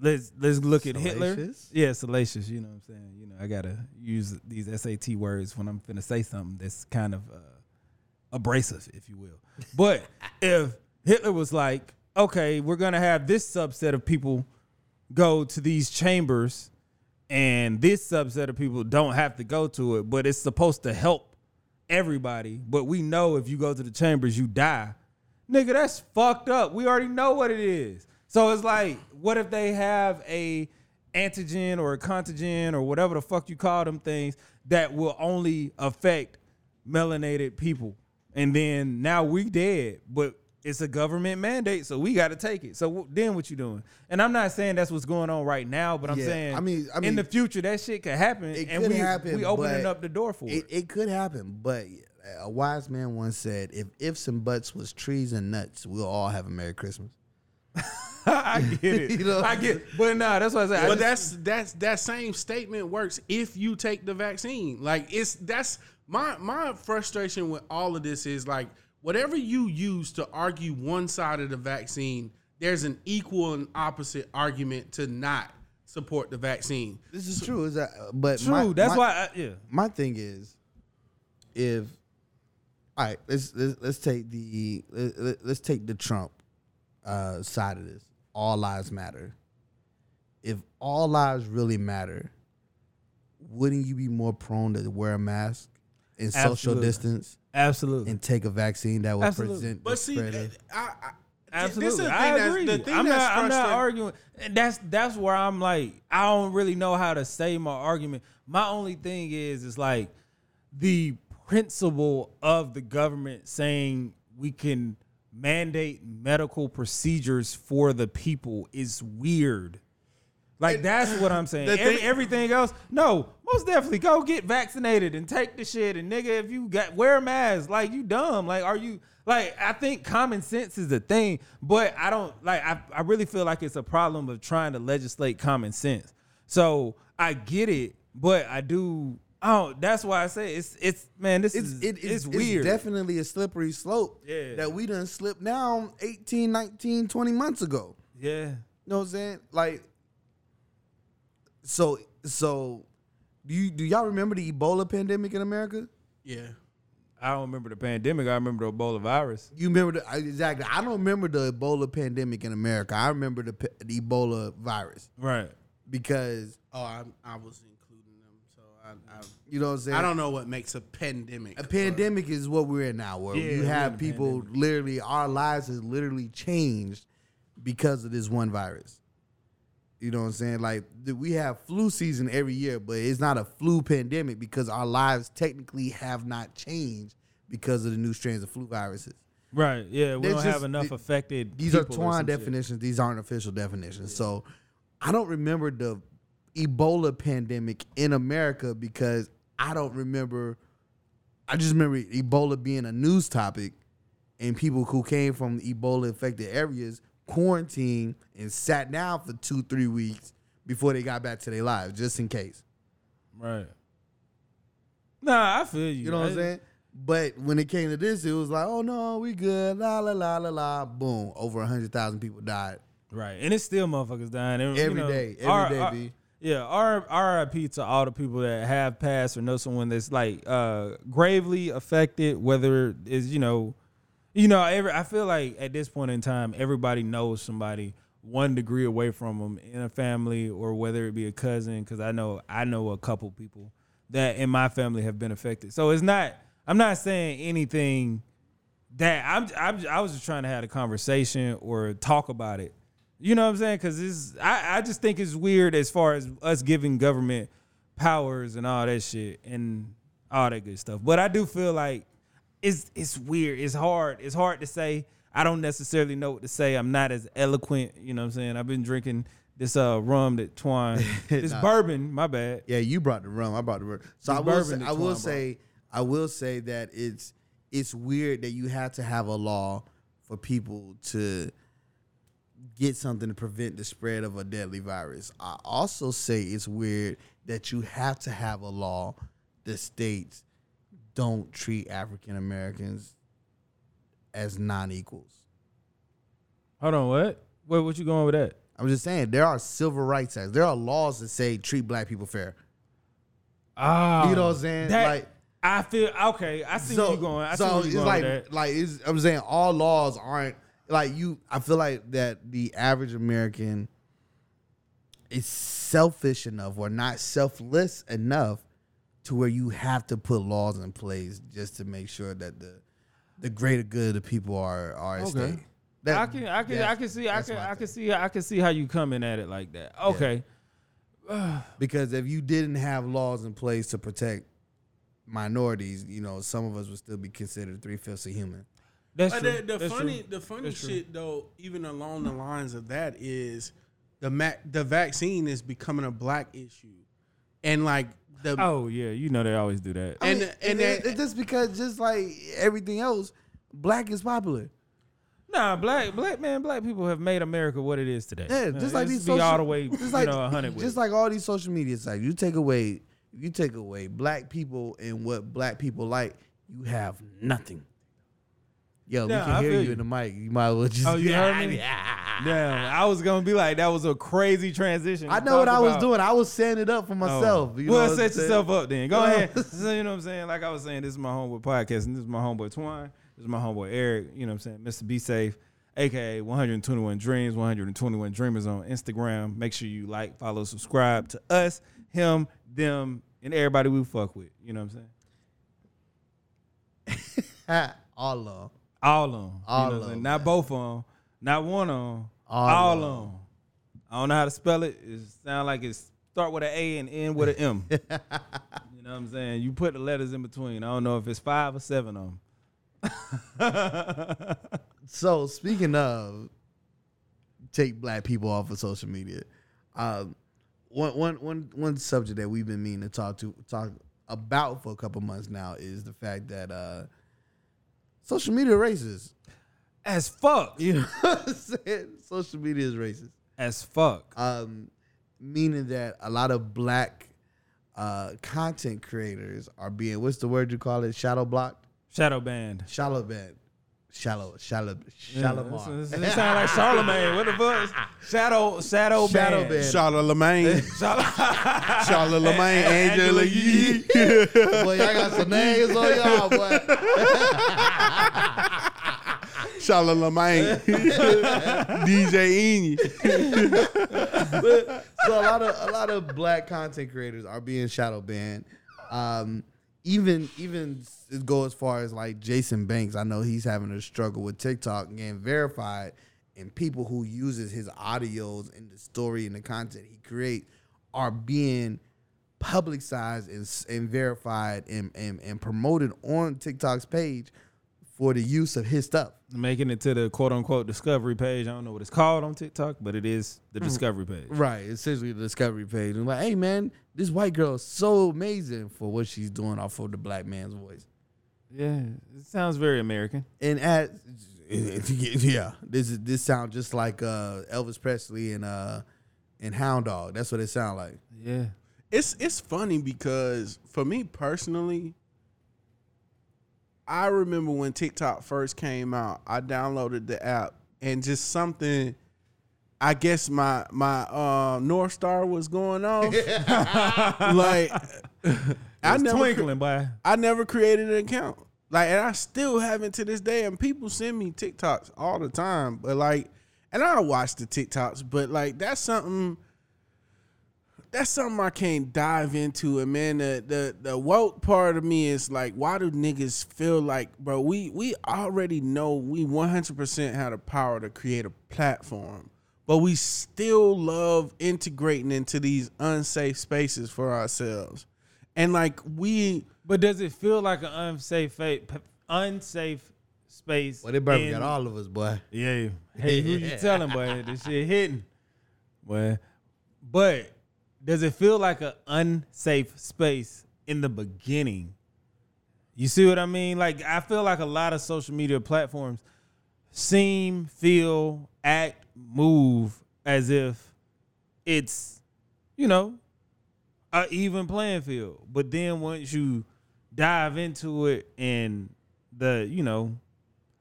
let's let's look at Hitler. Yeah salacious you know what I'm saying? You know I got to use these SAT words when I'm finna say something that's kind of uh abrasive, if you will. But <laughs> if Hitler was like, okay, we're gonna have this subset of people go to these chambers, and this subset of people don't have to go to it, but it's supposed to help everybody. But we know if you go to the chambers, you die. Nigga, that's fucked up. We already know what it is. So it's like, what if they have a antigen or a contagen or whatever the fuck you call them things that will only affect melanated people? And then now we dead, but it's a government mandate, so we got to take it. So w- then what you doing? And I'm not saying that's what's going on right now, but I'm Yeah, saying, I mean- I in mean, the future that shit could happen, It and could we happen. we opening but up the door for it. It, it could happen, but a wise man once said, "If ifs and buts was trees and nuts, we'll all have a Merry Christmas." <laughs> I get it. <laughs> You know? I get, it. but nah, that's what I said. I But just- that's that's that same statement works if you take the vaccine. Like it's that's my my frustration with all of this is like whatever you use to argue one side of the vaccine, there's an equal and opposite argument to not support the vaccine. This is true. Is that? But true. my- that's my- why. I, yeah. my thing is, if all right, let's let's, let's take the let, let's take the Trump uh, side of this. All lives matter. If all lives really matter, wouldn't you be more prone to wear a mask and social Absolutely. distance Absolutely. and take a vaccine that will Absolutely. present But the see, spread of- I, I Absolutely, This is the thing I that's, agree. the thing I'm not. I'm not arguing. And that's that's where I'm like, I don't really know how to say my argument. My only thing is, is like the principle of the government saying we can mandate medical procedures for the people is weird. Like that's what I'm saying. Every, thing- everything else, no, most definitely go get vaccinated and take the shit. And nigga, if you got wear a mask, like you dumb. Like are you like I think common sense is a thing, but I don't like I, I really feel like it's a problem of trying to legislate common sense. So I get it, but I do Oh, that's why I say it's it's man, this it's is it, it's, weird. definitely a slippery slope Yeah. that we done slipped down 18, 19, 20 months ago. yeah. You know what I'm saying? Like, so so do you do y'all remember the Ebola pandemic in America? yeah. I don't remember the pandemic. I remember the Ebola virus. You remember the I- exactly? I don't remember the Ebola pandemic in America. I remember the, the Ebola virus Right. because Oh, I, I was including them, so I, I you know what I'm saying. I don't know what makes a pandemic. A pandemic is what we're in now, where Yeah, you have in a people literally, our lives has literally changed because of this one virus. You know what I'm saying? Like we have flu season every year, but it's not a flu pandemic because our lives technically have not changed because of the new strains of flu viruses. Right. Yeah. We There's don't just- have enough affected. These are twine some shit. definitions. These aren't official definitions. So I don't remember the Ebola pandemic in America because I don't remember. I just remember Ebola being a news topic and people who came from Ebola affected areas quarantined and sat down for two, three weeks before they got back to their lives, just in case. Right. Nah, I feel you. You know what I'm saying? But when it came to this, it was like, oh no, we good. La la la la la. Boom. Over hundred thousand people died. Right. And it's still motherfuckers dying And, Every you know, day, every R- day, R- B. Yeah, R- RIP to all the people that have passed or know someone that's like uh gravely affected, whether it's, you know, you know, every I feel like at this point in time, everybody knows somebody one degree away from them in a family or whether it be a cousin, because I know I know a couple people that in my family have been affected. So it's not I'm not saying anything that I'm, I'm I was just trying to have a conversation or talk about it. You know what I'm saying? Because this, I, I just think it's weird as far as us giving government powers and all that shit and all that good stuff. But I do feel like it's it's weird. It's hard. It's hard to say. I don't necessarily know what to say. I'm not as eloquent. You know what I'm saying? I've been drinking this uh rum that Twine, <laughs> this Nah. bourbon. My bad. Yeah, you brought the rum. I brought the rum. So It's I will, say, bourbon I will say, I will say that it's it's weird that you have to have a law for people to get something to prevent the spread of a deadly virus. I also say it's weird that you have to have a law that states don't treat African Americans as non-equals. Hold on, what? Where what you going with that? I'm just saying there are civil rights acts. There are laws that say treat black people fair. Ah, You know what I'm saying? That, Like- I feel okay. I see where you going. I see so it's going like with that. like it's, I'm saying all laws aren't like you. I feel like that the average American is selfish enough or not selfless enough to where you have to put laws in place just to make sure that the the greater good of the people are are at Okay. stake. That- I can, I can, I can see, I can, I can see, I can see how you coming at it like that. Okay, because if you didn't have laws in place to protect minorities, you know, some of us would still be considered three fifths of human. that's But true. the, the That's funny, true. the funny That's true. shit though, even along the lines of that, is the ma- the vaccine is becoming a black issue, and like the Oh yeah, you know they always do that. and I mean, and it- that- it's just because just like everything else, black is popular. Nah, black black man, black people have made America what it is today. Yeah, Uh, just like these be social, all the way, just you like, know, hundred just like all these social media sites. You take away, you take away black people and what black people like, you have nothing. Yo, Yeah, we can I hear you, you. in the mic. You might as well just. Oh, you <laughs> heard me? Yeah. Damn, I was gonna be like that was a crazy transition. I know what I was about- doing. I was setting it up for Oh. myself. You well, set yourself up then. Go ahead. So, <laughs> <laughs> you know what I'm saying? Like I was saying, this is my homeboy podcast, and this is my homeboy Twine. This is my homeboy Eric. You know what I'm saying? Mr. Be Safe, aka 121 Dreams, 121 Dreamers on Instagram. Make sure you like, follow, subscribe to us, him, them, and everybody we fuck with. You know what I'm saying? All. All of them. All you know of I'm saying? 'em, Not both of them. Not one of them. All All, of of 'em. them. I don't know how to spell it. It sound like it's start with an A and end with an M. <laughs> you know what I'm saying? You put the letters in between. I don't know if it's five or seven of them. <laughs> So speaking of take black people off of social media, um, one one one one subject that we've been meaning to talk to talk about for a couple months now is the fact that uh, social media racist. As fuck. You <laughs> know what I'm saying? Social media is racist. As fuck. Um, meaning that a lot of black uh, content creators are being what's the word you call it? Shadow blocked? Shadow banned. Shadow band. Shallow, shallow, Yeah, shallow. it's- it's- It <laughs> sound like Charlemagne. What the fuck? Shadow, shadow, Shadow band. band. <laughs> Charlemagne, Charlemagne, <laughs> Angela Yee. boy, y'all got some names on y'all, boy. Charlemagne, DJ Envy. so a lot of a lot of black content creators are being shadow banned. Um, even even it go as far as like Jason Banks. I know he's having a struggle with TikTok and getting verified, and people who uses his audios and the story and the content he create are being publicized and, and verified and, and, and promoted on TikTok's page for the use of his stuff. Making it to the quote unquote discovery page. I don't know what it's called on TikTok, but it is the Hmm. discovery page. Right, essentially the discovery page. And like, hey man, this white girl is so amazing for what she's doing off of the black man's voice. Yeah, it sounds very American. And at <laughs> yeah, this is this sound just like uh, Elvis Presley and uh and Hound Dog. That's what it sound like. Yeah. It's it's funny because for me personally, I remember when TikTok first came out. I downloaded the app and just something. I guess my my uh, North Star was going off. <laughs> like I never twinkling, boy. I never created an account. Like, and I still haven't to this day. And people send me TikToks all the time. But like, and I watch the TikToks, but like that's something that's something I can't dive into. And man, the the the woke part of me is like, why do niggas feel like, bro, we we already know we 100% have the power to create a platform. But we still love integrating into these unsafe spaces for ourselves. And like we But does it feel like an unsafe unsafe space? Well, they probably in- got all of us, boy. Yeah. <laughs> Hey, who you telling, boy? This shit <laughs> hitting. Boy. But does it feel like an unsafe space in the beginning? You see what I mean? Like I feel like a lot of social media platforms seem, feel, act, move as if it's, you know, a even playing field. But then once you dive into it and the, you know,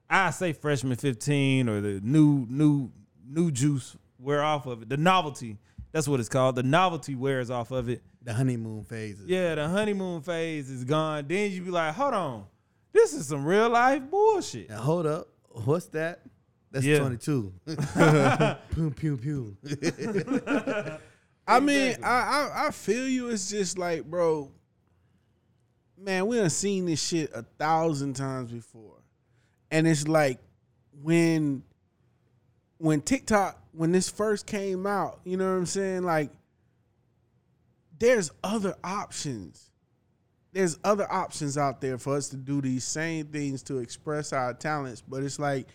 I say freshman 15 or the new new new juice wear off of it. The novelty. That's what it's called. The novelty wears off of it. The honeymoon phase. Yeah, the honeymoon phase is gone. Then you be like, hold on. This is some real life bullshit. Now, hold up. What's that? That's Yeah. 22. <laughs> pew, pew, pew. <laughs> I mean, I, I I feel you. It's just like, bro, man, we done seen this shit a thousand times before, and it's like when when TikTok when this first came out, you know what I'm saying? Like, there's other options. There's other options out there for us to do these same things to express our talents, but it's like,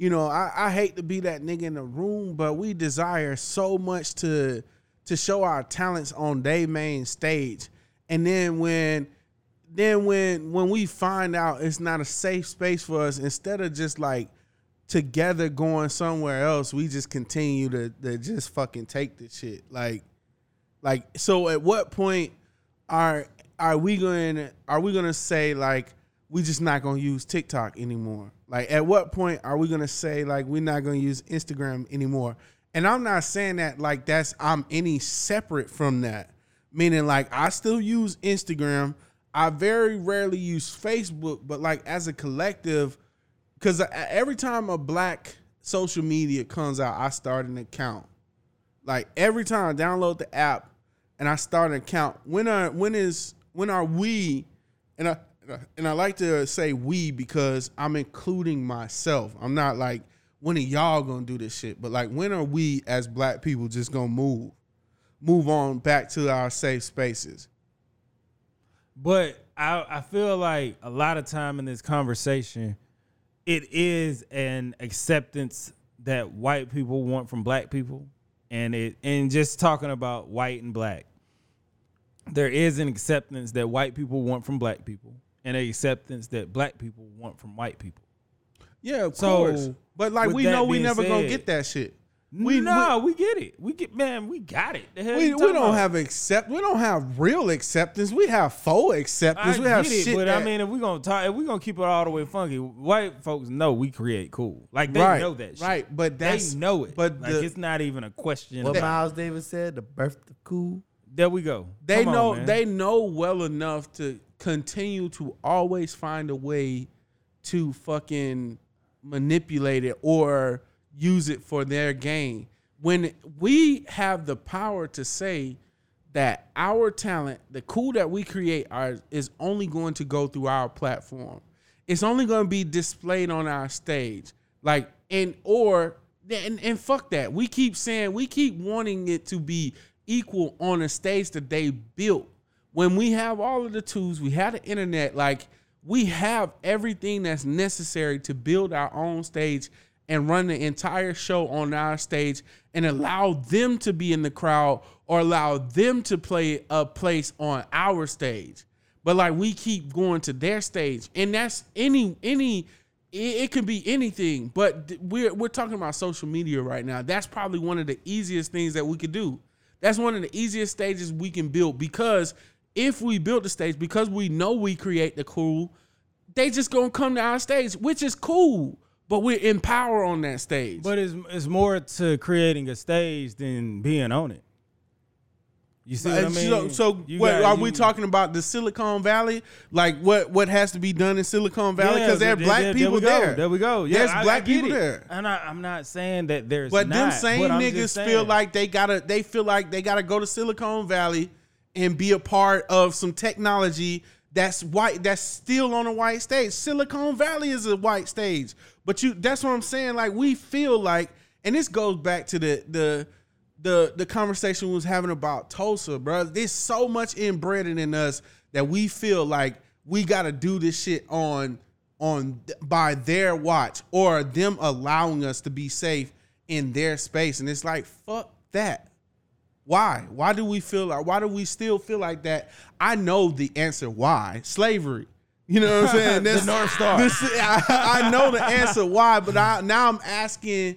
you know, I, I hate to be that nigga in the room, but we desire so much to to show our talents on day main stage. And then when then when when we find out it's not a safe space for us, instead of just like together going somewhere else, we just continue to, to just fucking take the shit. Like like so at what point are are we going are we to say like we just not to use TikTok anymore? Like at what point are we to say like we're not to use Instagram anymore? And I'm not saying that like that's I'm any separate from that. Meaning like I still use Instagram. I very rarely use Facebook, but like as a collective cuz every time a black social media comes out, I start an account. Like every time I download the app and I start an account, when are when is when are we and I and I like to say we because I'm including myself. I'm not like when are y'all gonna do this shit, but like when are we as black people just gonna move, move on back to our safe spaces? But I, I feel like a lot of time in this conversation, it is an acceptance that white people want from black people, and it and just talking about white and black, there is an acceptance that white people want from black people, and an acceptance that black people want from white people. Yeah, of So, course. But like we know we being never gonna get that shit. We no, we, get it. We get man, we got it. The hell We, we don't about? have accept. We don't have real acceptance. We have faux I acceptance. we get have it, shit. but that, I mean, if we gonna talk, if we gonna keep it all the way funky, white folks know we create cool. Like they right, know that, shit. right. But that's they know it. But like the- it's not even a question. What about- Miles Davis said, the birth of cool. There we go. they Come know man. they know well enough to continue to always find a way to fucking manipulate it or use it for their gain. When we have the power to say that our talent, the cool that we create, are is only going to go through our platform. It's only going to be displayed on our stage. Like and or and, and fuck that. We keep saying we keep wanting it to be equal on a stage that they built. When we have all of the tools, we have the internet, like we have everything that's necessary to build our own stage and run the entire show on our stage and allow them to be in the crowd or allow them to play a place on our stage. But like we keep going to their stage, and that's any any it, it could be anything. But we're we're talking about social media right now. That's probably one of the easiest things that we could do. That's one of the easiest stages we can build because if we build the stage, because we know we create the cool, they just gonna come to our stage, which is cool. But we're in power on that stage. But it's it's more to creating a stage than being on it. You see what uh, I mean? so, so You what, got- are you- we talking about the Silicon Valley? Like what what has to be done in Silicon Valley? Because there are black there- people there. We there. go. There we go. Yeah, There's I- I black get people it. there. And I, I'm not saying that there's But them same but niggas feel like they gotta they feel like they gotta go to Silicon Valley and be a part of some technology that's white that's still on a white stage. Silicon Valley is a white stage. But you that's what I'm saying. Like we feel like and this goes back to the the the the conversation we was having about Tulsa, bro. There's so much inbred in us that we feel like we gotta do this shit on on by their watch or them allowing us to be safe in their space. And it's like, fuck that. Why? Why do we feel like why do we still feel like that? I know the answer why. Slavery. You know what I'm saying? <laughs> The North Star. this- I, I know the answer why, but I now I'm asking,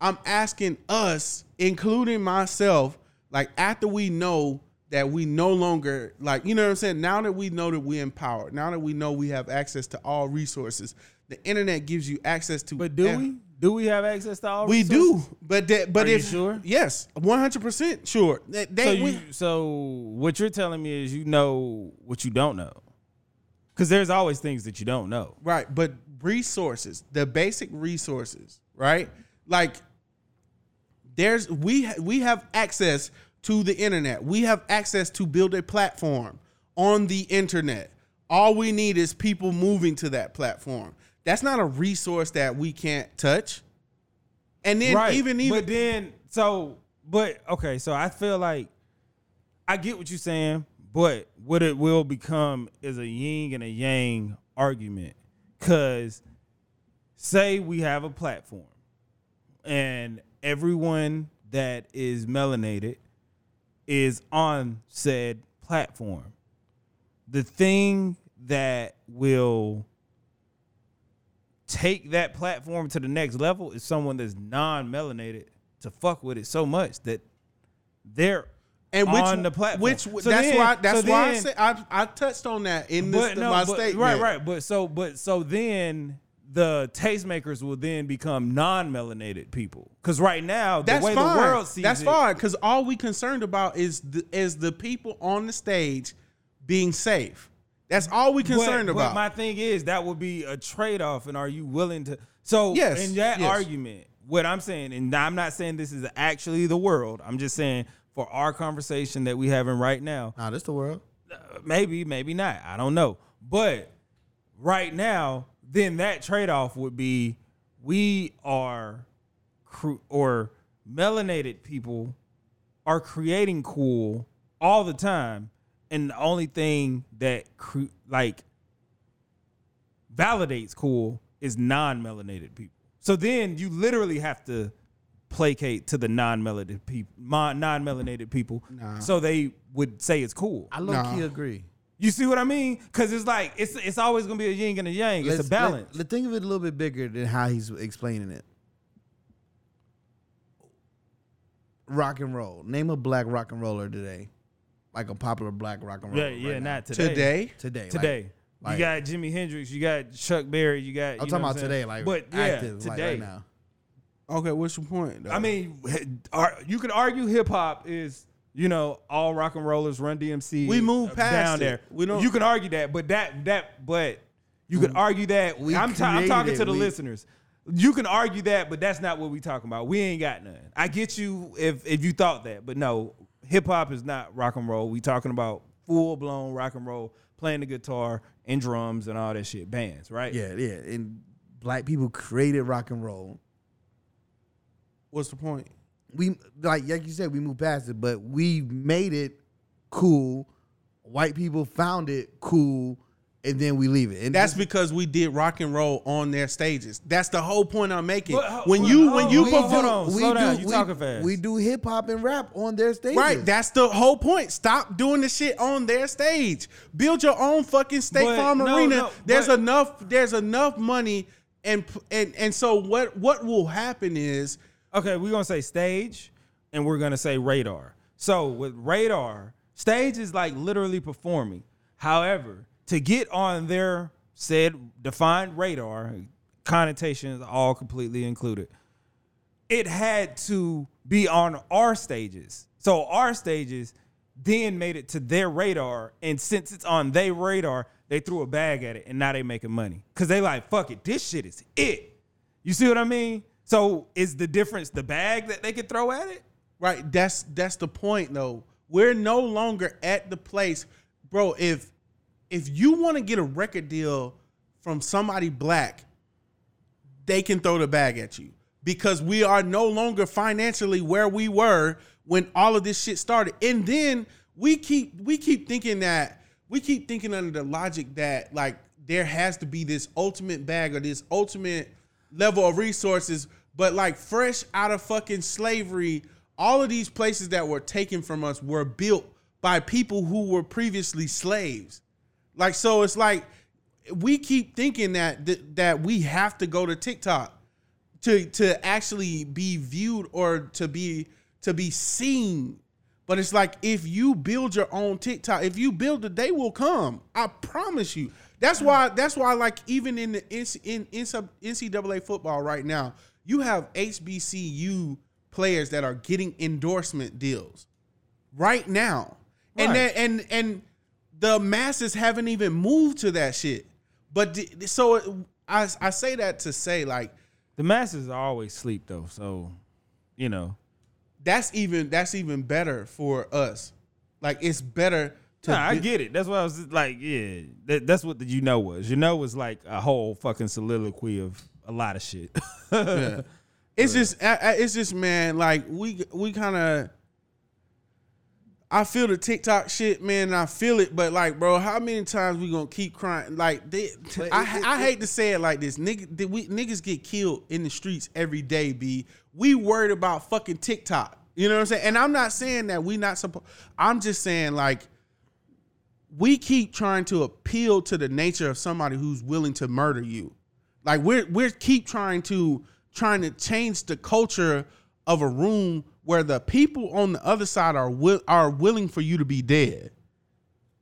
I'm asking us, including myself, like after we know that we no longer like, you know what I'm saying? Now that we know that we're empowered, now that we know we have access to all resources, the internet gives you access to. But do ev- we? Do we have access to all? Resources? We resources? do, but that, but Are you if sure? yes, one hundred percent sure. They, So, they, you, we- so what you're telling me is you know what you don't know, because there's always things that you don't know. Right, but resources, the basic resources, right? Like there's we we have access to the internet. We have access to build a platform on the internet. All we need is people moving to that platform. That's not a resource that we can't touch. And then right. even even but then so but okay, so I feel like I get what you're saying, but what it will become is a yin and a yang argument. Cause say we have a platform and everyone that is melanated is on said platform. The thing that will take that platform to the next level is someone that's non-melanated to fuck with it so much that they're and which on the platform. which So that's then- why that's so why I then- said I, I touched on that in this but no, my but- statement. right, right. But so, but so then the tastemakers will then become non-melanated people because right now the That's way fine. the world sees That's it, fine because all we concerned about is the, is the people on the stage being safe. That's all we concerned but, about. But my thing is that would be a trade off, and are you willing to? So Yes, in that yes. argument, what I'm saying, and I'm not saying this is actually the world. I'm just saying for our conversation that we having right now, Nah, this the world. Uh, maybe, maybe not. I don't know. But right now, then that trade off would be we are cr- or melanated people are creating cool all the time, and the only thing that cre- like validates cool is non-melanated people. So then you literally have to placate to the non-melanated people, non-melanated people, so they would say it's cool. I low Nah. key agree. You see what I mean? Because it's like it's it's always gonna be a yin and a yang. It's Let's- a balance. Let, us think of it a little bit bigger than how he's explaining it. Rock and roll. Name a black rock and roller today, like a popular black rock and roller. yeah, yeah, right now. not today. Today, today. like- Today. like- you got Jimi Hendrix. You got Chuck Berry. You got. I'm you talking know about what I'm saying? today, like but yeah, active, like right now. okay. What's your point? Though? I mean, ar- you could argue hip hop is you know all rock and rollers run DMC. We move uh, past down it. there. We don't- You can argue that, but that that but you could argue that. we I'm, ta- I'm talking to the We- listeners. You can argue that, but that's not what we talking about. We ain't got none. I get you if if you thought that, but no, hip hop is not rock and roll. We talking about full blown rock and roll, playing the guitar and drums and all that shit, bands, right? Yeah, yeah. And black people created rock and roll. what's the point? We like like you said, we moved past it, but we made it cool. White people found it cool, and then we leave it. And That's because we did rock and roll on their stages. That's the whole point I'm making. But, uh, when hold you when you on, perform, hold on. slow down. You we, talking fast. We do hip hop and rap on their stages. Right, that's the whole point. Stop doing the shit on their stage. Build your own fucking State But Farm no, arena. no, there's but- enough. There's enough money, and and and so what? What will happen is Okay, we're gonna say stage and we're gonna say radar. So with radar, stage is like literally performing. However, to get on their said defined radar, connotations all completely included, it had to be on our stages. So our stages then made it to their radar, and since it's on their radar, they threw a bag at it, and now they making money because they like fuck it, this shit is it. You see what I mean? So is the difference the bag that they could throw at it? Right. That's that's the point though. We're no longer at the place, bro. If if you want to get a record deal from somebody black, they can throw the bag at you because we are no longer financially where we were when all of this shit started. And then we keep we keep thinking that we keep thinking under the logic that like there has to be this ultimate bag or this ultimate level of resources, but like fresh out of fucking slavery, all of these places that were taken from us were built by people who were previously slaves. Like so it's like we keep thinking that th- that we have to go to TikTok to to actually be viewed or to be to be seen. But it's like if you build your own TikTok, if you build it, they will come. I promise you. That's why. That's why. Like even in the in, in NCAA football right now, you have HBCU players that are getting endorsement deals right now, and Right. then and and the masses haven't even moved to that shit. But the- so I I say that to say like The masses are always sleep though, so you know. that's even that's even better for us. Like it's better to Nah, I get it. That's why I was like, yeah, that, that's what the you know was. You know was like a whole fucking soliloquy of a lot of shit. Yeah. <laughs> It's just, it's just, man. Like we, we kind of. I feel the TikTok shit, man. I feel it, but like, bro, how many times we gonna keep crying? Like, they, But I, it- it- I hate to say it like this, nigga. We niggas get killed in the streets every day. B. We worried about fucking TikTok. You know what I'm saying? And I'm not saying that we not supposed. I'm just saying like we keep trying to appeal to the nature of somebody who's willing to murder you. Like we're we're keep trying to trying to change the culture of a room where the people on the other side are are willing for you to be dead.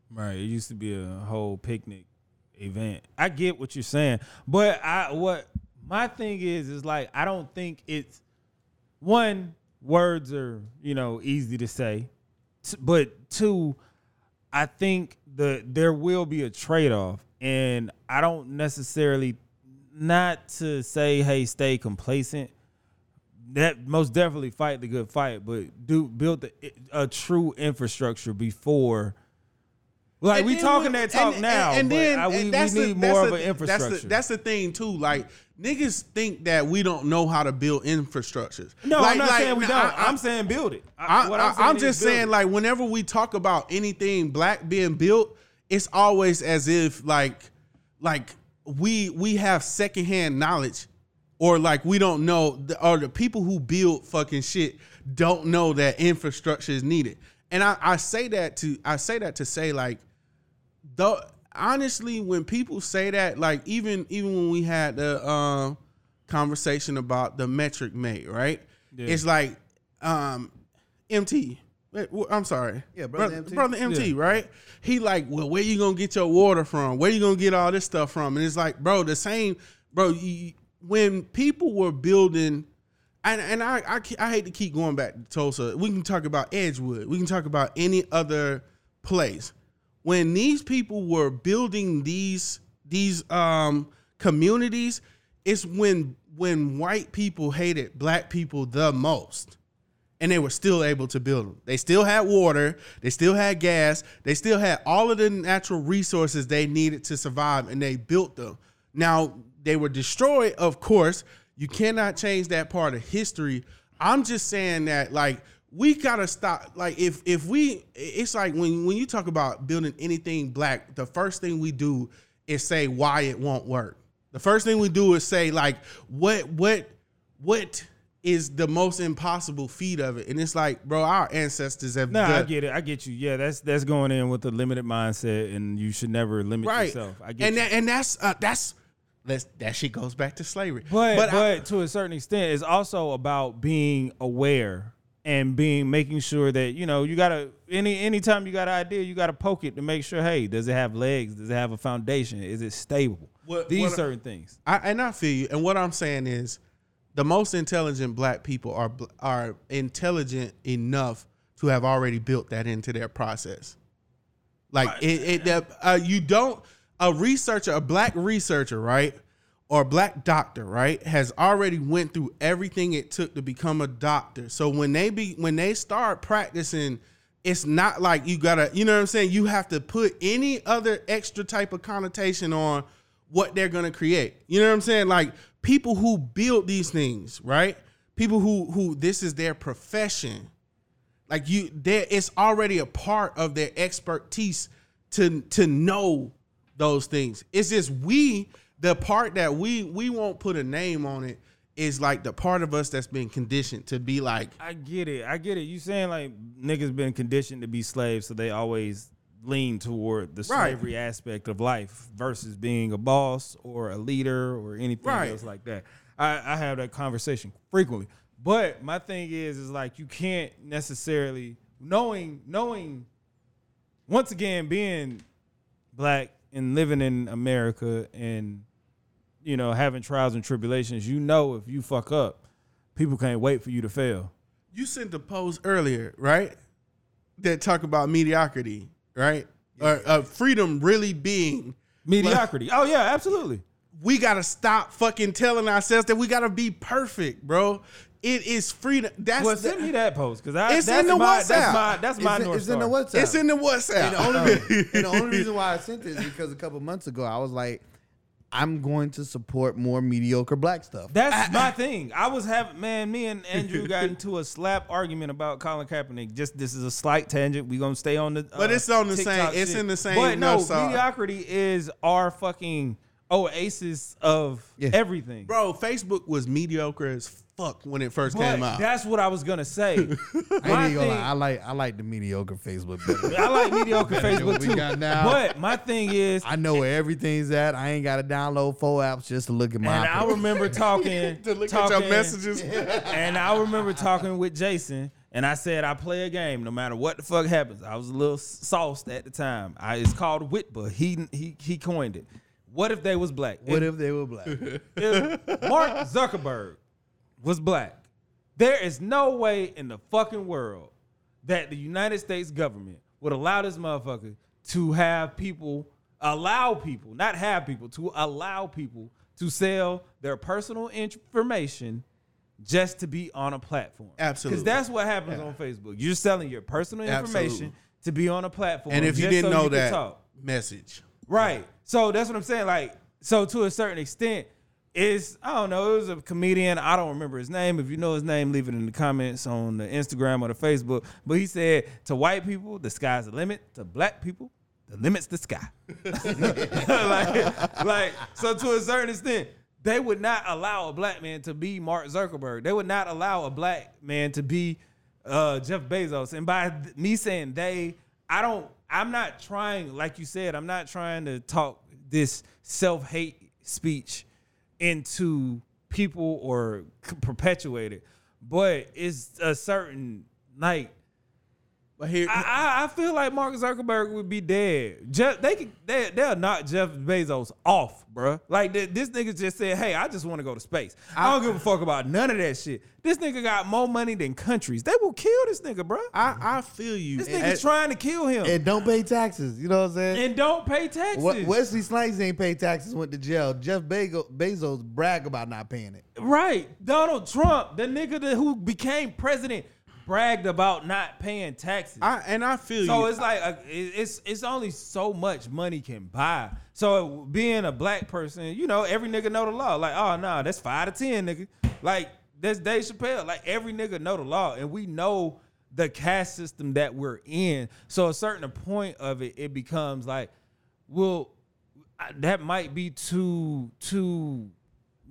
Right. It used to be a whole picnic event. I get what you're saying, but I what my thing is is like I don't think it's one words are you know easy to say, but two, I think the there will be a trade off, and I don't necessarily not to say hey stay complacent. That most definitely fight the good fight, but do build the, a true infrastructure before. Like And we talking we- that talk and- now, and, and but then I- we, we the- need more of an that's the- infrastructure. That's the, thing too. Like niggas think that we don't know how to build infrastructures. no, like, I'm not like, saying we don't. I- am saying build it. I, I, what I, I'm, saying I'm just saying, like, whenever we talk about anything black being built, it's always as if like, like we we have secondhand knowledge, or like we don't know, the, or the people who build fucking shit don't know that infrastructure is needed. And I, I say that to I say that to say like, though honestly, when people say that, like even even when we had the um conversation about the metric mate, right? Yeah. It's like um MT. Wait, wh- I'm sorry. Yeah, Brother Bro- MT. Brother MT, Yeah. right? He like, well, where you gonna get your water from? Where you gonna get all this stuff from? And it's like, bro, the same, bro. You, when people were building, and and I, I I hate to keep going back to Tulsa. We can talk about Edgewood. We can talk about any other place. When these people were building these these um communities, it's when when white people hated black people the most and they were still able to build them. They still had water, they still had gas, they still had all of the natural resources they needed to survive, and they built them. Now they were destroyed, of course. You cannot change that part of history. I'm just saying that, like, we gotta stop. Like, if if we, it's like when when you talk about building anything black, the first thing we do is say why it won't work. The first thing we do is say like what what what is the most impossible feat of it, and it's like, bro, our ancestors have Nah, I get it. I get you. Yeah, that's that's going in with a limited mindset, and you should never limit right, yourself. I get and that, and that's uh, that's that's that shit goes back to slavery. But but, I- to a certain extent, it's also about being aware and being making sure that you know you gotta any anytime you got an idea, you gotta poke it to make sure. Hey, does it have legs? Does it have a foundation? Is it stable? What- These what- certain things. I, and I feel you. And what I'm saying is, the most intelligent black people are are intelligent enough to have already built that into their process. Like it, it that, uh, you don't a researcher, a black researcher, right, or a black doctor, right, has already went through everything it took to become a doctor. So when they be when they start practicing. It's not like you gotta, you know what I'm saying? You have to put any other extra type of connotation on what they're gonna create. You know what I'm saying? Like people who build these things, right? People who who this is their profession. Like you there it's already a part of their expertise to to know those things. It's just we, the part that we we won't put a name on it is like the part of us that's been conditioned to be like I get it. I get it. You saying like niggas been conditioned to be slaves, so they always lean toward the Right. slavery aspect of life versus being a boss or a leader or anything Right. else like that. I, I have that conversation frequently. But my thing is, is like you can't necessarily knowing knowing once again being black and living in America and you know having trials and tribulations, you know if you fuck up, people can't wait for you to fail. You sent a post earlier, right? That talk about mediocrity, right? Or uh, freedom really being Mediocrity. oh yeah, absolutely. we gotta stop fucking telling ourselves that we gotta be perfect, bro. It is freedom. That's Well, the- send me that post because I It's that's in the my, WhatsApp. That's my that's my It's, in- north it's in the. WhatsApp. it's in the WhatsApp. And the only reason, and the only <laughs> reason why I sent this is because a couple months ago I was like, I'm going to support more mediocre black stuff. That's my thing. I was having man, me and Andrew <laughs> got into a slap argument about Colin Kaepernick. Just this is a slight tangent. We're gonna stay on the. But uh, it's on the TikTok same- it's in the same But no, north side. mediocrity is our fucking oasis of Yeah. everything. bro, Facebook was mediocre as fuck when it first But came out. that's what I was gonna say. <laughs> I ain't my gonna thing, lie. I like I like the mediocre Facebook better. I like mediocre <laughs> than Facebook what we too. got now. But my thing is, I know where everything's at. I ain't got to download four apps just to look at my. and I remember <laughs> talking to look talking, at your messages. and I remember talking with Jason, and I said I play a game no matter what the fuck happens. I was a little sauced at the time. I, it's called Whitba. He he he coined it. What if they was black? what if they were black? if Mark Zuckerberg was black, there is no way in the fucking world that the United States government would allow this motherfucker to have people, allow people, not have people, to allow people to sell their personal information just to be on a platform. Absolutely. Because that's what happens on Facebook. You're selling your personal information Absolutely. to be on a platform. and if you didn't so know you that talk. message, Right. So that's what I'm saying. Like, so to a certain extent, is I don't know. It was a comedian. I don't remember his name. If you know his name, leave it in the comments on the Instagram or the Facebook. But he said to white people, the sky's the limit. To black people, the limit's the sky. <laughs> like, like, so to a certain extent, they would not allow a black man to be Mark Zuckerberg. They would not allow a black man to be uh, Jeff Bezos. And by th- me saying they, I don't. I'm not trying, like you said, I'm not trying to talk this self hate speech into people or c- perpetuate it. But it's a certain like but here, I, I, I feel like Mark Zuckerberg would be dead. Jeff, they could, they, they'll knock Jeff Bezos off, bruh. Like th- this nigga just said, "Hey, I just want to go to space. I, don't give a fuck about none of that shit." This nigga got more money than countries. They will kill this nigga, bruh. I, I feel you. This And- nigga's trying to kill him, and don't pay taxes. You know what I'm saying? and don't pay taxes. What, Wesley Snipes ain't pay taxes. Went to jail. Jeff Bego- Bezos brag about not paying it. Right. Donald Trump, the nigga that, who became president, bragged about not paying taxes. I, and I feel you So you. it's like uh, a, it's it's only so much money can buy. So being a black person, you know, every nigga know the law. Like, oh no, that's five to ten, nigga. Like that's Dave Chappelle. Like every nigga know the law, and we know the caste system that we're in. So a certain point of it, it becomes like, well, that might be too too,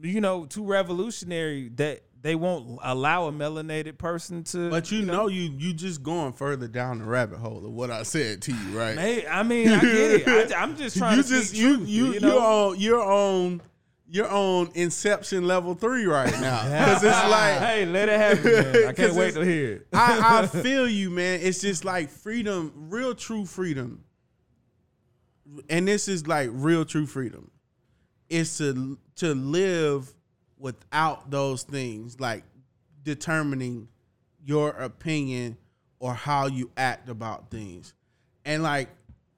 you know, too revolutionary that they won't allow a melanated person to. but you know, you you just going further down the rabbit hole of what I said to you, right? Hey, I mean, I get it. I, <laughs> am just trying you to just you truth, you you know? you're on you're on you're on Inception level three right <laughs> now because it's like hey, let it happen. Man. I <laughs> can't wait to hear it. I, I feel you, man. It's just like freedom, real true freedom. And this is like real true freedom. It's to to live without those things, like determining your opinion or how you act about things. And like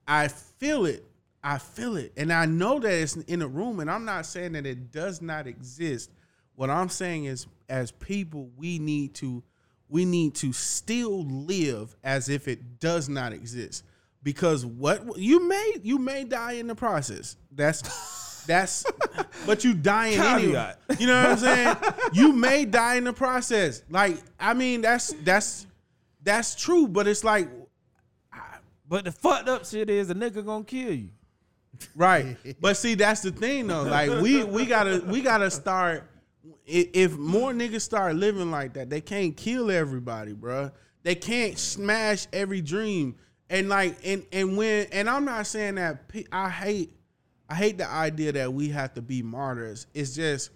I feel it. I feel it. And I know that it's in a room, and I'm not saying that it does not exist. What I'm saying is as people, we need to we need to still live as if it does not exist. Because what you may you may die in the process. That's <laughs> that's but you dying anyway. You know what I'm saying? you may die in the process. Like, I mean, that's that's that's true, but it's like But the fucked up shit is a nigga gonna kill you. Right. But see, that's the thing though. Like we we gotta we gotta start. If more niggas start living like that, they can't kill everybody, bruh. They can't smash every dream. And like and and when and I'm not saying that I hate I hate the idea that we have to be martyrs. It's just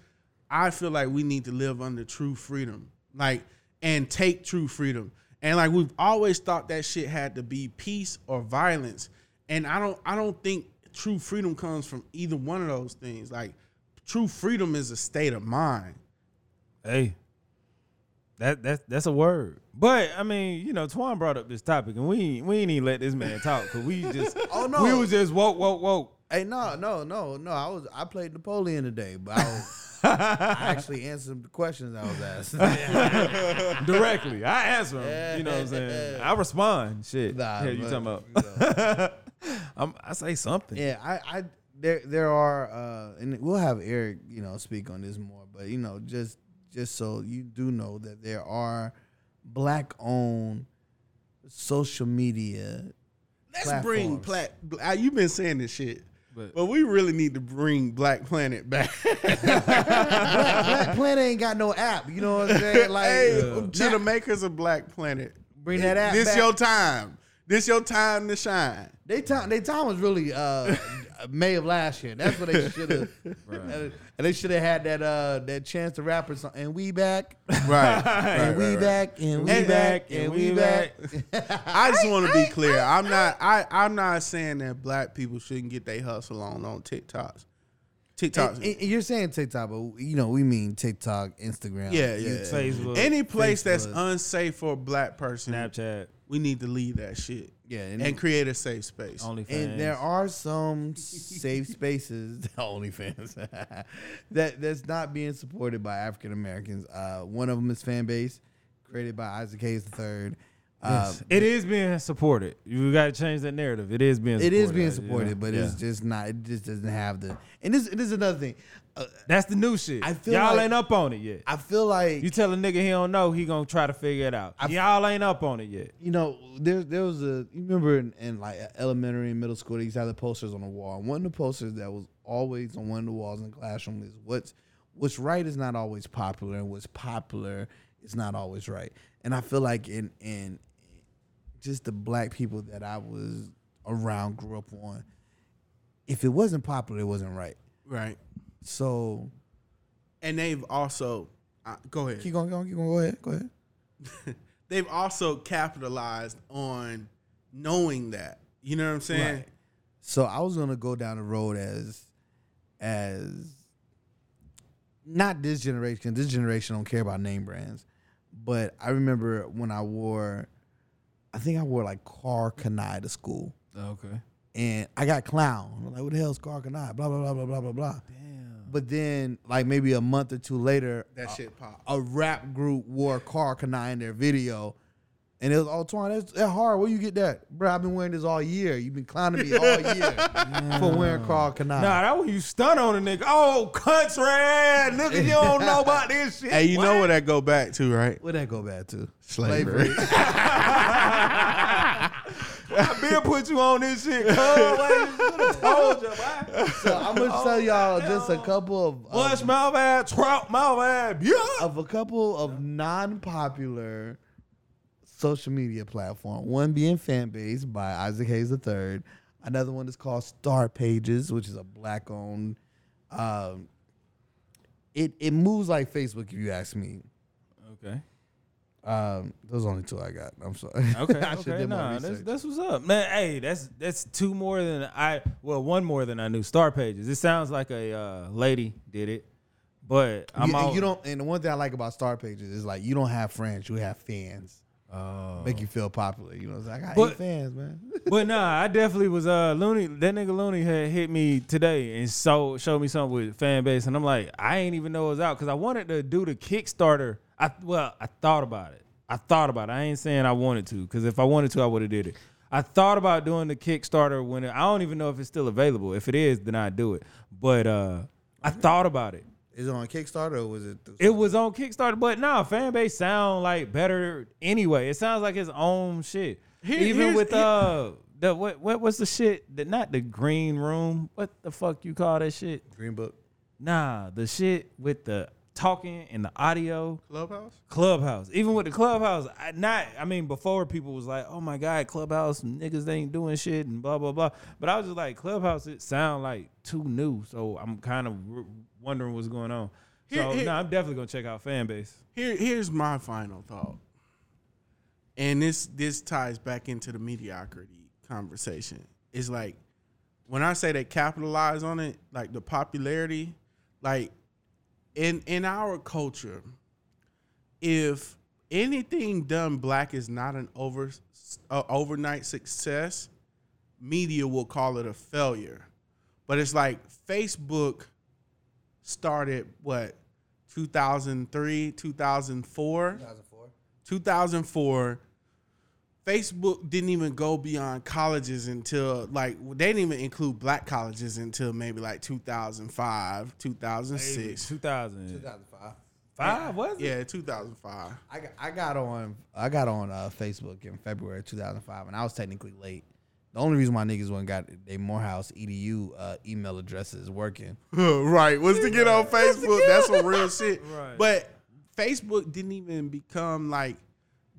I feel like we need to live under true freedom. Like and take true freedom. And like we've always thought that shit had to be peace or violence. And I don't I don't think true freedom comes from either one of those things. Like true freedom is a state of mind. Hey, that that's that's a word. But I mean, you know, Twan brought up this topic, and we we ain't even let this man talk because we just <laughs> Oh, no. we was just woke woke woke. Hey, no, no, no, no. I was I played Napoleon today, but I, was, I <laughs> actually answered the questions I was asked. <laughs> directly. I answer him. You know what I'm saying? I respond. Shit. Nah, yeah, you talking about? I'm, I say something. yeah, I, I there there are uh and we'll have Eric, you know, speak on this more, but you know, just just so you do know that there are black owned social media Let's bring platforms. Black. uh, You've been saying this shit, But- but, we really need to bring Black Planet back. <laughs> Black Planet ain't got no app. You know what I'm saying? <laughs> Like, hey, uh, to the makers of Black Planet, Bring that app This back. your time. This your time to shine. they time they time was really uh <laughs> May of last year. That's what they should have. And they should have had that uh that chance to rap or something. And we back, Right. <laughs> and we back, and we And back, back, <laughs> and and we we back. I just want to be clear. I'm not. I I'm not saying that Black people shouldn't get their hustle on on TikToks. TikToks. And- and you're saying TikTok, but you know we mean TikTok, Instagram. yeah, yeah. Facebook, Any place that's unsafe for a black person, Snapchat, we need to leave that shit. yeah. And, And, create a safe space. OnlyFans. and there are some safe spaces, <laughs> OnlyFans, <laughs> that that's not being supported by African Americans. Uh, one of them is Fanbase, created by Isaac Hayes III. Uh, Yes. it is being supported. You got to change that narrative. It is being. It supported, is being you supported, know? but Yeah. it's just not. It just doesn't have the. And this, this is another thing. Uh, that's the new shit. I feel y'all like- ain't up on it yet. I feel like You tell a nigga he don't know, he gonna try to figure it out. I- y'all ain't up on it yet. you know, there there was a you remember in, in like elementary and middle school they used to have the posters on the wall. And one of the posters that was always on one of the walls in the classroom is what's what's right is not always popular, and what's popular is not always right. And I feel like in in just the black people that I was around, grew up on, if it wasn't popular, it wasn't right. right. So And they've also uh, go ahead. keep going, keep going, keep going. Go ahead, go ahead. <laughs> they've also capitalized on knowing that. You know what I'm saying? Right. So I was gonna go down the road as as not this generation. This generation don't care about name brands, but I remember when I wore, I think I wore like Karl Kani to school, Okay. and I got clown. I'm like, what the hell's Karl Kani? Blah blah blah blah blah blah blah. Damn. But then, like maybe a month or two later, That a- shit popped. a rap group wore Karl Kani in their video. And it was, oh, Twan, that's, that's hard. Where you get that? Bro, I've been wearing this all year. You've been clowning me all <laughs> year for wearing Karl Kani. Nah, that when you stun on a nigga. Oh, country nigga, you don't know <laughs> about this shit. Hey, you know where that go back to, right? Where'd that go back to? Slavery. <laughs> I been put you on this shit. <laughs> Oh, told you, boy. So I'm gonna tell y'all just a couple of Bush of, mouth ass, trout mouth ass, yeah. of a couple of non-popular social media platform. One being Fanbase by Isaac Hayes III. Another one is called Star Pages, which is a black-owned. Um, it it moves like Facebook, if you ask me. Okay. Um, those only two I got. I'm sorry. Okay. <laughs> Okay. Nah, that's, that's what's up, man. Hey, that's that's two more than I. Well, one more than I knew. Star pages. It sounds like a uh, lady did it, but I'm you, and all, you don't. And the one thing I like about Star Pages is like you don't have friends, you have fans. Oh. Make you feel popular. You know, it's like I got But- fans, man. <laughs> but nah, I definitely was uh Looney. That nigga Looney had hit me today and so showed me something with Fanbase, and I'm like, I ain't even know it was out because I wanted to do the Kickstarter. I well, I thought about it. I thought about it. I ain't saying I wanted to because if I wanted to, I would have did it. I thought about doing the Kickstarter when it, I don't even know if it's still available. If it is, then I'd do it. But uh I thought about it. Is it on Kickstarter or was it? Through It was on Kickstarter, but nah, Fanbase sound like better anyway. It sounds like his own shit. Here- Even here's- with uh the what what was the shit that not the green room? What the fuck you call that shit? Green Book? Nah, the shit with the talking in the audio. Clubhouse. Clubhouse. Even with the clubhouse, I not I mean before people was like, "Oh my god, clubhouse niggas ain't doing shit and blah blah blah." But I was just like, "Clubhouse it sound like too new." So I'm kind of r- wondering what's going on. Here- So here- no, I'm definitely going to check out Fanbase. Here, here's my final thought, and this this ties back into the mediocrity conversation. It's like when I say they capitalize on it, like the popularity, like in in our culture, if anything done black is not an over uh, overnight success, media will call it a failure. But it's like Facebook started what 2003, 2004. 2004. 2004 facebook didn't even go beyond colleges until like they didn't even include black colleges until maybe like 2005 2006 2005 2005. was it? yeah 2005 I got, I got on I got on uh, Facebook in February 2005, and I was technically late. The only reason why niggas went got their Morehouse edu uh, email addresses working. <laughs> right was to get on facebook that's some real shit Right. but facebook didn't even become like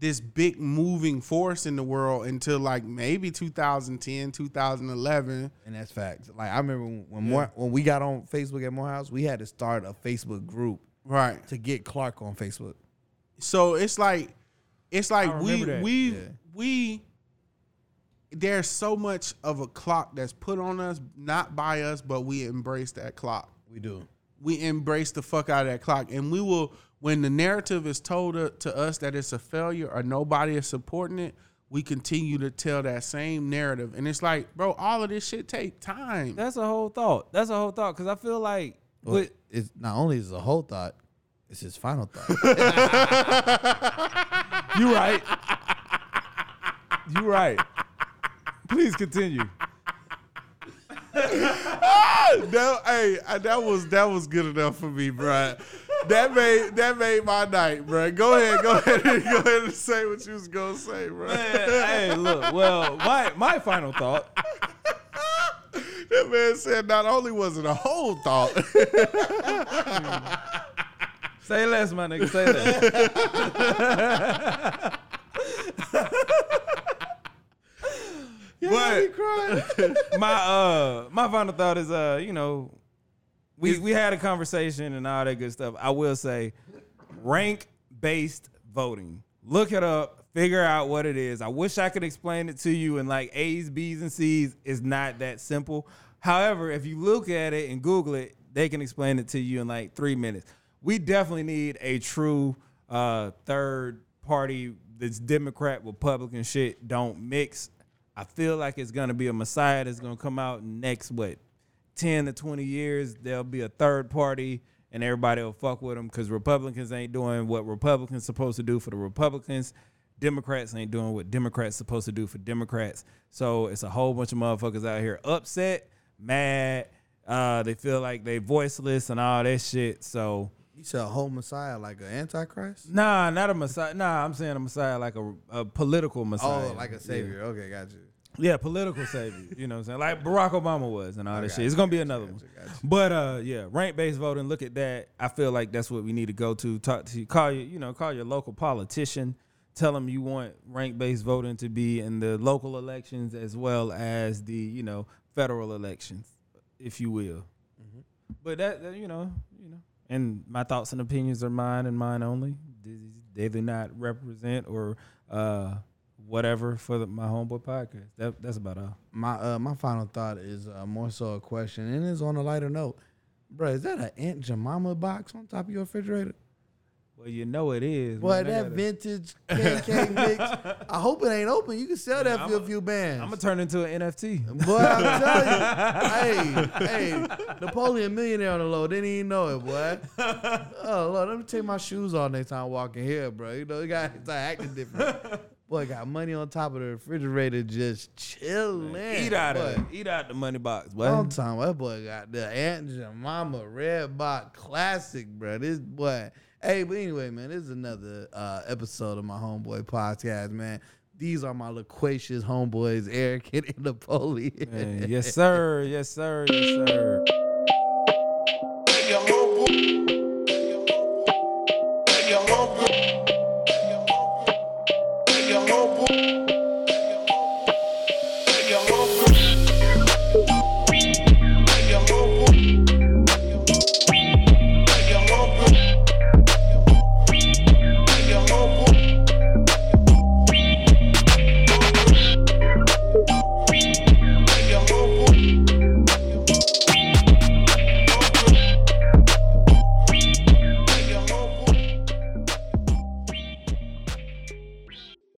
this big moving force in the world until like maybe 2010 2011 And that's facts. Like I remember when when, more, when we got on Facebook at Morehouse, we had to start a Facebook group right to get Clark on Facebook. So it's like it's like we that. we Yeah. we there's so much of a clock that's put on us, not by us, but we embrace that clock. We do. We embrace the fuck out of that clock, and we will. When the narrative is told to, to us that it's a failure or nobody is supporting it, we continue to tell that same narrative, and it's like, bro, all of this shit take time. That's a whole thought. That's a whole thought cuz I feel like But with it's not only is it a whole thought, it's his final thought. <laughs> <laughs> You right. You right. Please continue. <laughs> that, hey, that was that was good enough for me, bro. That made that made my night, bro. Go ahead, go ahead, and, go ahead and say what you was gonna say, bro. Man, hey, look. Well, my my final thought. That man said not only was it a whole thought, Say less, my nigga. Say less. but <laughs> my uh my final thought is uh you know we we had a conversation and all that good stuff. I will say rank based voting. Look it up. Figure out what it is. I wish I could explain it to you in like A's, B's, and C's. It's not that simple. However, if you look at it and Google it, they can explain it to you in like three minutes. We definitely need a true uh, third party. This Democrat Republican shit don't mix. I feel like it's gonna be a Messiah that's gonna come out next what 10 to 20 years, there'll be a third party and everybody will fuck with them because Republicans ain't doing what Republicans supposed to do for the Republicans. Democrats ain't doing what Democrats supposed to do for Democrats. So it's a whole bunch of motherfuckers out here upset, mad. Uh, they feel like they voiceless and all that shit. So you said a whole Messiah like an Antichrist? nah, not a messiah. Nah, I'm saying a messiah like a, a political messiah. Oh, like a savior. Okay, got you. Yeah, political savior. You know what I'm saying? Like Barack Obama was and all that shit. It's gonna be another one. But uh yeah, rank based voting, look at that. I feel like that's what we need to go to. Talk to call you, you know, call your local politician. Tell them you want rank based voting to be in the local elections as well as the, you know, federal elections, if you will. Mm-hmm. But that, that, you know, you know, and my thoughts and opinions are mine and mine only. They- They do not represent or uh whatever for the, my homeboy podcast. That, that's about all. My uh, my final thought is uh, more so a question, and it's on a lighter note. Bro, is that an Aunt Jemima box on top of your refrigerator? Well, you know it is. Well, that gotta- vintage <laughs> KK mix. I hope it ain't open. You can sell that I'm for a a- few bands. I'm gonna turn into an NFT. Boy, I'm telling you. <laughs> hey, hey, Napoleon millionaire on the low. They didn't even know it, boy. <laughs> Oh, Lord, let me take my shoes off next time I walk in here, bro. You know, you got to start acting different. Boy, got money on top of the refrigerator just chilling. Eat out boy. of it. Eat out the money box, boy. Long time, that boy got the Aunt Jemima Red Box Classic, bro. This boy. Hey, but anyway, man, this is another uh, episode of my homeboy podcast, man. These are my loquacious homeboys, Eric and Napoleon. Man, yes, sir. Yes, sir. Yes, sir.